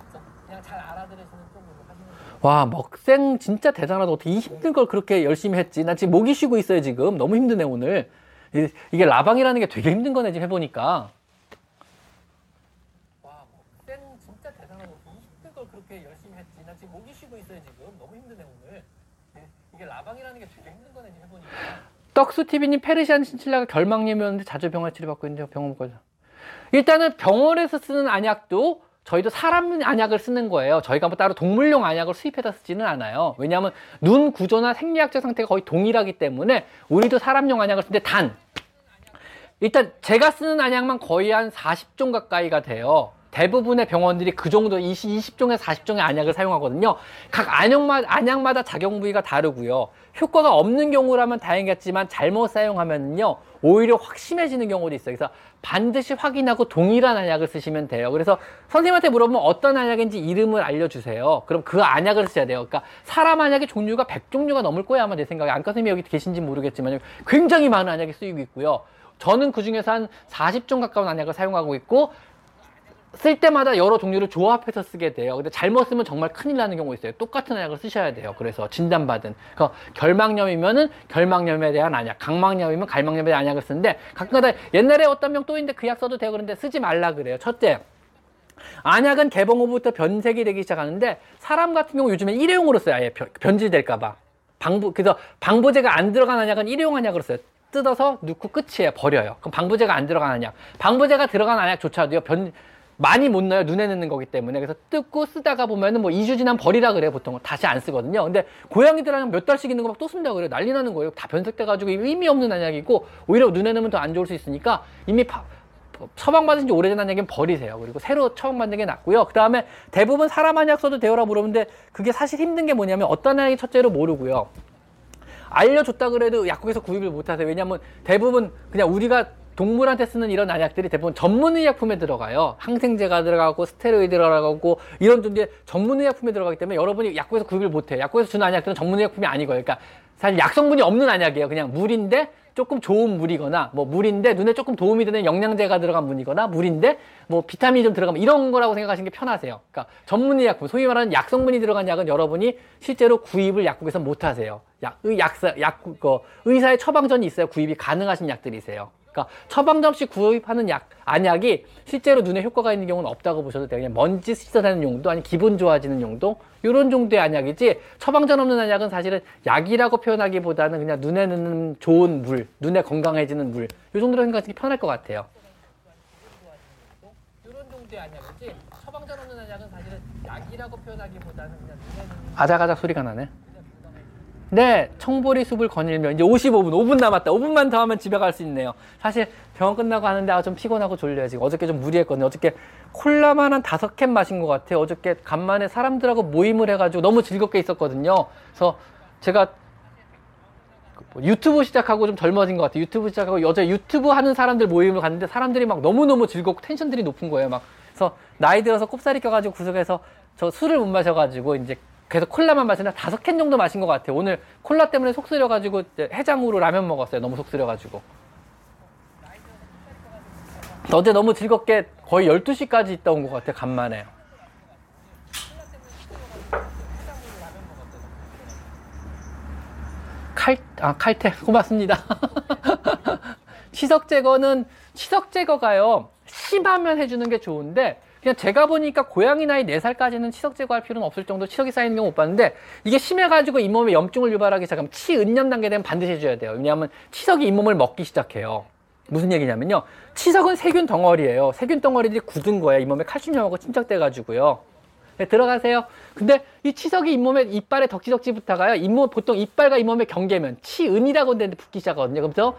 그래서 그냥 잘 알아들으시는 쪽으로 하시는 걸로. 와, 먹생 진짜 대단하다. 어떻게 이 힘든 걸 그렇게 열심히 했지? 나 지금 목이 쉬고 있어요, 지금. 너무 힘드네, 오늘. 이게 라방이라는 게 되게 힘든 거네, 지금 해보니까. 와, 먹생 진짜 대단하다. 어떻게 이 힘든 걸 그렇게 열심히 했지? 나 지금 목이 쉬고 있어요, 지금. 너무 힘드네, 오늘. 이게 라방이라는 게 되게 힘든 거네, 지금 해보니까. 떡수TV님 페르시안 신칠라가 결막염이었는데 자주 병원 치료받고 있는데 병원 못 가죠. 일단은 병원에서 쓰는 안약도 저희도 사람 안약을 쓰는 거예요. 저희가 뭐 따로 동물용 안약을 수입해서 쓰지는 않아요. 왜냐하면 눈 구조나 생리학적 상태가 거의 동일하기 때문에 우리도 사람용 안약을 쓰는데 단 일단 제가 쓰는 안약만 거의 한 40종 가까이가 돼요. 대부분의 병원들이 그 정도 20, 20종에서 40종의 안약을 사용하거든요. 각 안약마다, 안약마다 작용 부위가 다르고요. 효과가 없는 경우라면 다행이겠지만 잘못 사용하면요. 오히려 확심해지는 경우도 있어요. 그래서 반드시 확인하고 동일한 안약을 쓰시면 돼요. 그래서 선생님한테 물어보면 어떤 안약인지 이름을 알려주세요. 그럼 그 안약을 써야 돼요. 그러니까 사람 안약의 종류가 100종류가 넘을 거야 아마 내 생각에. 안과 선생님이 여기 계신지 모르겠지만 굉장히 많은 안약이 쓰이고 있고요. 저는 그 중에서 한 40종 가까운 안약을 사용하고 있고 쓸 때마다 여러 종류를 조합해서 쓰게 돼요. 근데 잘못 쓰면 정말 큰일 나는 경우 있어요. 똑같은 안약을 쓰셔야 돼요. 그래서 진단받은. 그러니까 결막염이면은 결막염에 대한 안약, 각막염이면 갈막염에 대한 안약을 쓰는데 가끔가다 옛날에 어떤 병 또 있는데 그 약 써도 돼요. 그런데 쓰지 말라 그래요. 첫째. 안약은 개봉 후부터 변색이 되기 시작하는데 사람 같은 경우 요즘에 일회용으로 써요. 아예 변질될까봐. 방부, 그래서 방부제가 안 들어간 안약은 일회용 안약으로 써요. 뜯어서 넣고 끝이에요. 버려요. 그럼 방부제가 안 들어간 안약. 방부제가 들어간 안약조차도요. 변, 많이 못 넣어요. 눈에 넣는 거기 때문에. 그래서 뜯고 쓰다가 보면은 뭐 2주 지난 버리라 그래요. 보통 다시 안 쓰거든요. 근데 고양이들은 몇 달씩 있는 거 막 또 쓴다 그래요. 난리 나는 거예요. 다 변색돼가지고 의미 없는 안약이고 오히려 눈에 넣으면 더 안 좋을 수 있으니까 이미 파, 처방받은 지 오래된 안약은 버리세요. 그리고 새로 처방받는 게 낫고요. 그 다음에 대부분 사람 안약 써도 되어라 물어보는데 그게 사실 힘든 게 뭐냐면 어떤 안약이 첫째로 모르고요. 알려줬다 그래도 약국에서 구입을 못 하세요. 왜냐하면 대부분 그냥 우리가 동물한테 쓰는 이런 안약들이 대부분 전문의약품에 들어가요. 항생제가 들어가고 스테로이드 들어가고 이런 존재 전문의약품에 들어가기 때문에 여러분이 약국에서 구입을 못해요. 약국에서 주는 안약들은 전문의약품이 아니고요. 그러니까 사실 약성분이 없는 안약이에요. 그냥 물인데 조금 좋은 물이거나 뭐 물인데 눈에 조금 도움이 되는 영양제가 들어간 물이거나 물인데 뭐 비타민이 좀 들어가면 이런 거라고 생각하시는 게 편하세요. 그러니까 전문의 약품, 소위 말하는 약성분이 들어간 약은 여러분이 실제로 구입을 약국에서 못 하세요. 약, 의, 약사, 약, 그, 의사의 처방전이 있어야 구입이 가능하신 약들이세요. 그러니까 처방전 없이 구입하는 약, 안약이 실제로 눈에 효과가 있는 경우는 없다고 보셔도 돼요. 그냥 먼지 씻어내는 용도, 아니 기분 좋아지는 용도, 이런 정도의 안약이지 처방전 없는 안약은 사실은 약이라고 표현하기보다는 그냥 눈에 넣는 좋은 물, 눈에 건강해지는 물, 이 정도로 생각하시는 게 편할 것 같아요. 이런 정도의 안약이지 처방전 없는 안약은 사실은 약이라고 표현하기보다는 그냥 눈에 넣는 아작아작 소리가 나네. 네, 청보리 숲을 거닐면 이제 55분, 5분 남았다. 5분만 더 하면 집에 갈 수 있네요. 사실 병원 끝나고 하는데 아, 좀 피곤하고 졸려요. 지금 어저께 좀 무리했거든요. 어저께 콜라만 한 다섯 캔 마신 것 같아요. 어저께 간만에 사람들하고 모임을 해가지고 너무 즐겁게 있었거든요. 그래서 제가 뭐 유튜브 시작하고 좀 젊어진 것 같아요. 유튜브 시작하고 어제 유튜브 하는 사람들 모임을 갔는데 사람들이 막 너무너무 즐겁고 텐션들이 높은 거예요. 막 그래서 나이 들어서 꼽사리 껴가지고 구석에서 저 술을 못 마셔가지고 이제 계속 콜라만 마시는데 다섯 캔 정도 마신 것 같아요. 오늘 콜라 때문에 속 쓰려가지고 해장으로 라면 먹었어요. 너무 속 쓰려가지고. 어제 너무 즐겁게 거의 12시까지 있다 온 것 같아요. 간만에. 칼, 아, 칼퇴. 고맙습니다. 치석 제거는, 치석 제거가요, 심하면 해주는 게 좋은데, 그냥 제가 보니까 고양이 나이 4살까지는 치석 제거할 필요는 없을 정도 치석이 쌓이는 경우 못 봤는데 이게 심해가지고 잇몸에 염증을 유발하기 시작하면 치은염 단계 되면 반드시 해줘야 돼요. 왜냐하면 치석이 잇몸을 먹기 시작해요. 무슨 얘기냐면요. 치석은 세균 덩어리예요. 세균 덩어리들이 굳은 거예요. 잇몸에 칼슘염하고 침착돼가지고요. 네, 들어가세요. 근데 이 치석이 잇몸에 이빨에 덕지덕지부터가요. 잇몸 보통 이빨과 잇몸의 경계면 치은이라고 되는데 붙기 시작하거든요. 그래서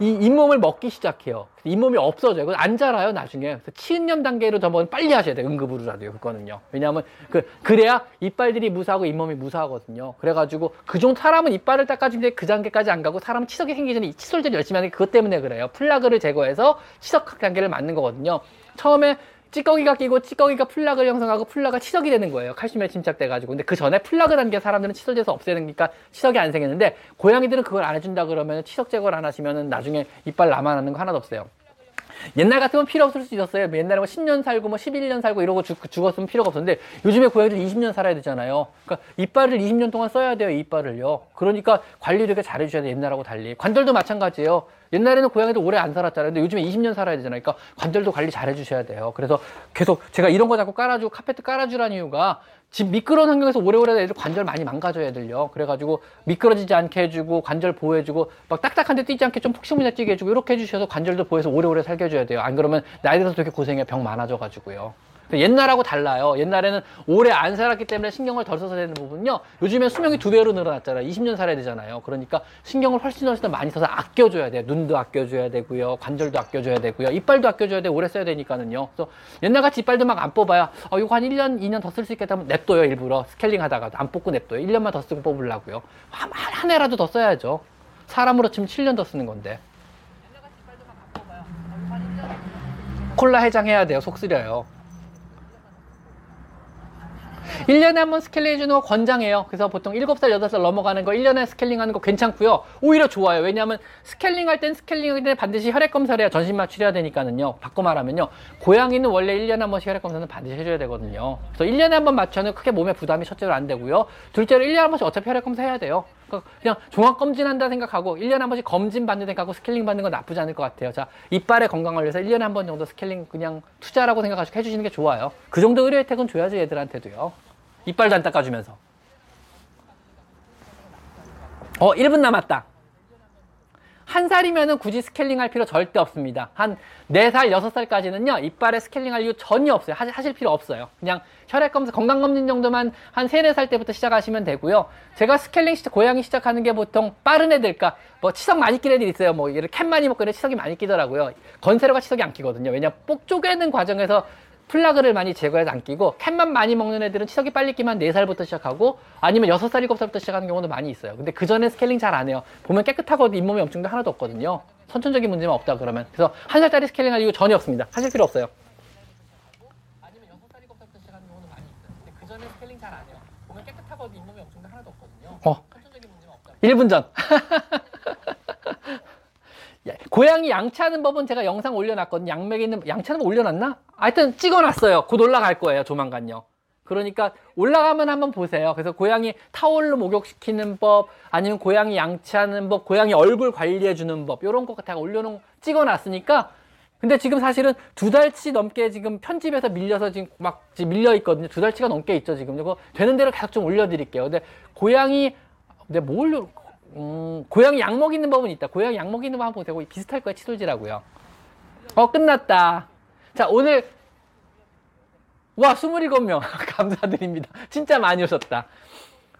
이 잇몸을 먹기 시작해요. 잇몸이 없어져요. 그건 안 자라요, 나중에. 그래서 치은염 단계로 넘어가면 빨리 하셔야 돼요. 응급으로라도요, 그거는요. 왜냐하면, 그, 그래야 이빨들이 무사하고 잇몸이 무사하거든요. 그래가지고, 그 정도 사람은 이빨을 닦아주는데 그 단계까지 안 가고, 사람은 치석이 생기기 전에 이 칫솔질 열심히 하는 게 그것 때문에 그래요. 플라그를 제거해서 치석 단계를 막는 거거든요. 처음에 찌꺼기가 끼고 찌꺼기가 플락을 형성하고 플락가 치석이 되는 거예요. 칼슘에 침착돼가지고. 근데 그 전에 플락을 한게 사람들은 없애는 거니까 치석이 안 생기는데 고양이들은 그걸 안 해준다 그러면 치석 제거를 안 하시면은 나중에 이빨 남아나는 거 하나도 없어요. 옛날 같으면 필요 없을 수 있었어요. 옛날에 뭐 10년 살고 뭐 11년 살고 이러고 죽, 죽었으면 필요가 없었는데 요즘에 고양이들 20년 살아야 되잖아요. 그러니까 이빨을 20년 동안 써야 돼요. 이빨을요. 그러니까 관리 되게 잘해주셔야 돼요. 옛날하고 달리. 관절도 마찬가지예요. 옛날에는 고양이들 오래 안 살았잖아요. 근데 요즘에 20년 살아야 되잖아요. 그러니까 관절도 관리 잘 해주셔야 돼요. 그래서 계속 제가 이런 거 자꾸 깔아주고 카페트 깔아주라는 이유가 집 미끄러운 환경에서 오래오래 애들 관절 많이 망가져야 애들요. 그래가지고 미끄러지지 않게 해주고 관절 보호해주고 막 딱딱한데 뛰지 않게 좀 폭신문에 뛰게 해주고 이렇게 해주셔서 관절도 보호해서 오래오래 살게 해줘야 돼요. 안 그러면 나이 들어서 되게 고생해 병 많아져가지고요. 옛날하고 달라요. 옛날에는 오래 안 살았기 때문에 신경을 덜 써서 되는 부분요. 요즘엔 수명이 두 배로 늘어났잖아요. 20년 살아야 되잖아요. 그러니까 신경을 훨씬 훨씬 더 많이 써서 아껴줘야 돼요. 눈도 아껴줘야 되고요. 관절도 아껴줘야 되고요. 이빨도 아껴줘야 돼. 오래 써야 되니까는요. 그래서 옛날같이 이빨도 막 안 뽑아요. 어, 이거 한 1년, 2년 더 쓸 수 있겠다 면 냅둬요. 일부러 스케일링 하다가 안 뽑고 냅둬요. 1년만 더 쓰고 뽑으려고요. 한, 한 해라도 더 써야죠. 사람으로 치면 7년 더 쓰는 건데. 콜라 해장해야 돼요. 속 쓰려요. 1년에 한 번 스케일링 해주는 거 권장해요. 그래서 보통 7살, 8살 넘어가는 거 1년에 스케일링 하는 거 괜찮고요. 오히려 좋아요. 왜냐하면 스케일링 할 땐 스케일링 할 때 반드시 혈액 검사를 해야 전신 마취해야 되니까는요. 바꿔 말하면요. 고양이는 원래 1년에 한 번씩 혈액 검사는 반드시 해줘야 되거든요. 그래서 1년에 한 번 마취는 크게 몸에 부담이 첫째로 안 되고요. 둘째로 1년에 한 번씩 어차피 혈액 검사 해야 돼요. 그냥 종합 검진한다 생각하고 1년에 한 번씩 검진 받는 생각하고 스케일링 받는 건 나쁘지 않을 것 같아요. 자, 이빨의 건강을 위해서 1년에 한 번 정도 스케일링 그냥 투자라고 생각하시고 해주시는 게 좋아요. 그 정도 의료 혜택은 줘야죠, 얘들한테도요. 이빨도 안 닦아주면서. 어, 1분 남았다. 한 살이면은 굳이 스케일링 할 필요 절대 없습니다. 한 4살, 6살까지는요, 이빨에 스케일링 할 이유 전혀 없어요. 하실, 하실 필요 없어요. 그냥 혈액 검사, 건강 검진 정도만 한 3, 4살 때부터 시작하시면 되고요. 제가 스케일링 시작, 고양이 시작하는 게 보통 빠른 애들까, 뭐 치석 많이 끼는 애들 있어요. 뭐, 얘를 캔 많이 이 치석이 많이 끼더라고요. 건사료가 치석이 안 끼거든요. 왜냐, 뽁 쪼개는 과정에서 플라그를 많이 제거해서 안 끼고 캔만 많이 먹는 애들은 치석이 빨리 끼면 4살부터 시작하고 아니면 6살, 7살부터 시작하는 경우도 많이 있어요. 근데 그 전에 스케일링 잘 안 해요. 보면 깨끗하거든 잇몸에 염증도 하나도 없거든요. 선천적인 문제만 없다 그러면. 그래서 한 살짜리 스케일링 가지고 전혀 없습니다. 하실 필요 없어요. 아니면 6살, 7살부터 시작하는 경우도 많이 있어요. 근데 그 전에 스케일링 잘안 해요. 보면 깨끗하거든 잇몸에 염증도 하나도 없거든요. 어. 선천적인 문제만 없다. 1분 전. 야, 고양이 양치하는 법은 제가 영상 올려놨거든요. 양맥에 있는 양치하는 법 올려놨나? 하여튼 찍어놨어요. 곧 올라갈 거예요. 조만간요. 그러니까 올라가면 한번 보세요. 그래서 고양이 타올로 목욕시키는 법, 아니면 고양이 양치하는 법, 고양이 얼굴 관리해주는 법, 이런 거 제가 올려놓은 찍어놨으니까. 근데 지금 사실은 두 달치 넘게 지금 편집에서 밀려서 지금 막 밀려 있거든요. 두 달치가 넘게 있죠 지금. 이거 되는 대로 계속 좀 올려드릴게요. 근데 고양이 근데 뭐 올려? 음, 고양이 약 먹이는 법은 있다. 고양이 약 먹이는 법 한번 보세요. 비슷할 거야 치솔지라고요. 어 끝났다. 자 오늘 와 27명 감사드립니다. 진짜 많이 오셨다.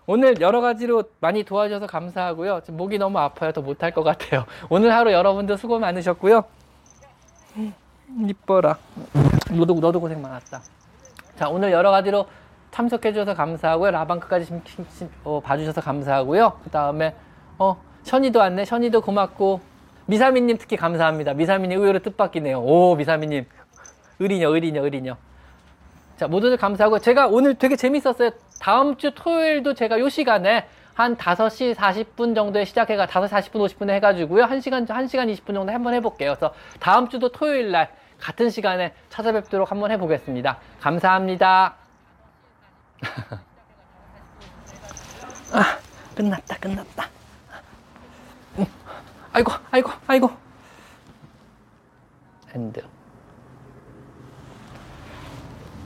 오늘 여러 가지로 많이 도와주셔서 감사하고요. 지금 목이 너무 아파요. 더 못할 것 같아요. 오늘 하루 여러분들 수고 많으셨고요. 음, 이뻐라. 너도 너도 고생 많았다. 자 오늘 여러 가지로 참석해 주셔서 감사하고요. 라방크까지 심- 심- 심- 어, 봐주셔서 감사하고요. 그 다음에 어 션이도 왔네. 션이도 고맙고 미사미님 특히 감사합니다. 미사미님 의외로 뜻밖이네요. 오 미사미님 의리녀 의리녀 의리녀. 자 모두들 감사하고 제가 오늘 되게 재밌었어요. 다음 주 토요일도 제가 요 시간에 한 5시 40분 정도에 시작해가 5시 40분 50분에 해가지고요. 1시간 1시간 20분 정도 한번 해볼게요. 그래서 다음 주도 토요일 날 같은 시간에 찾아뵙도록 한번 해보겠습니다. 감사합니다. 아, 끝났다, 끝났다. 음, 아이고, 아이고, 아이고. end.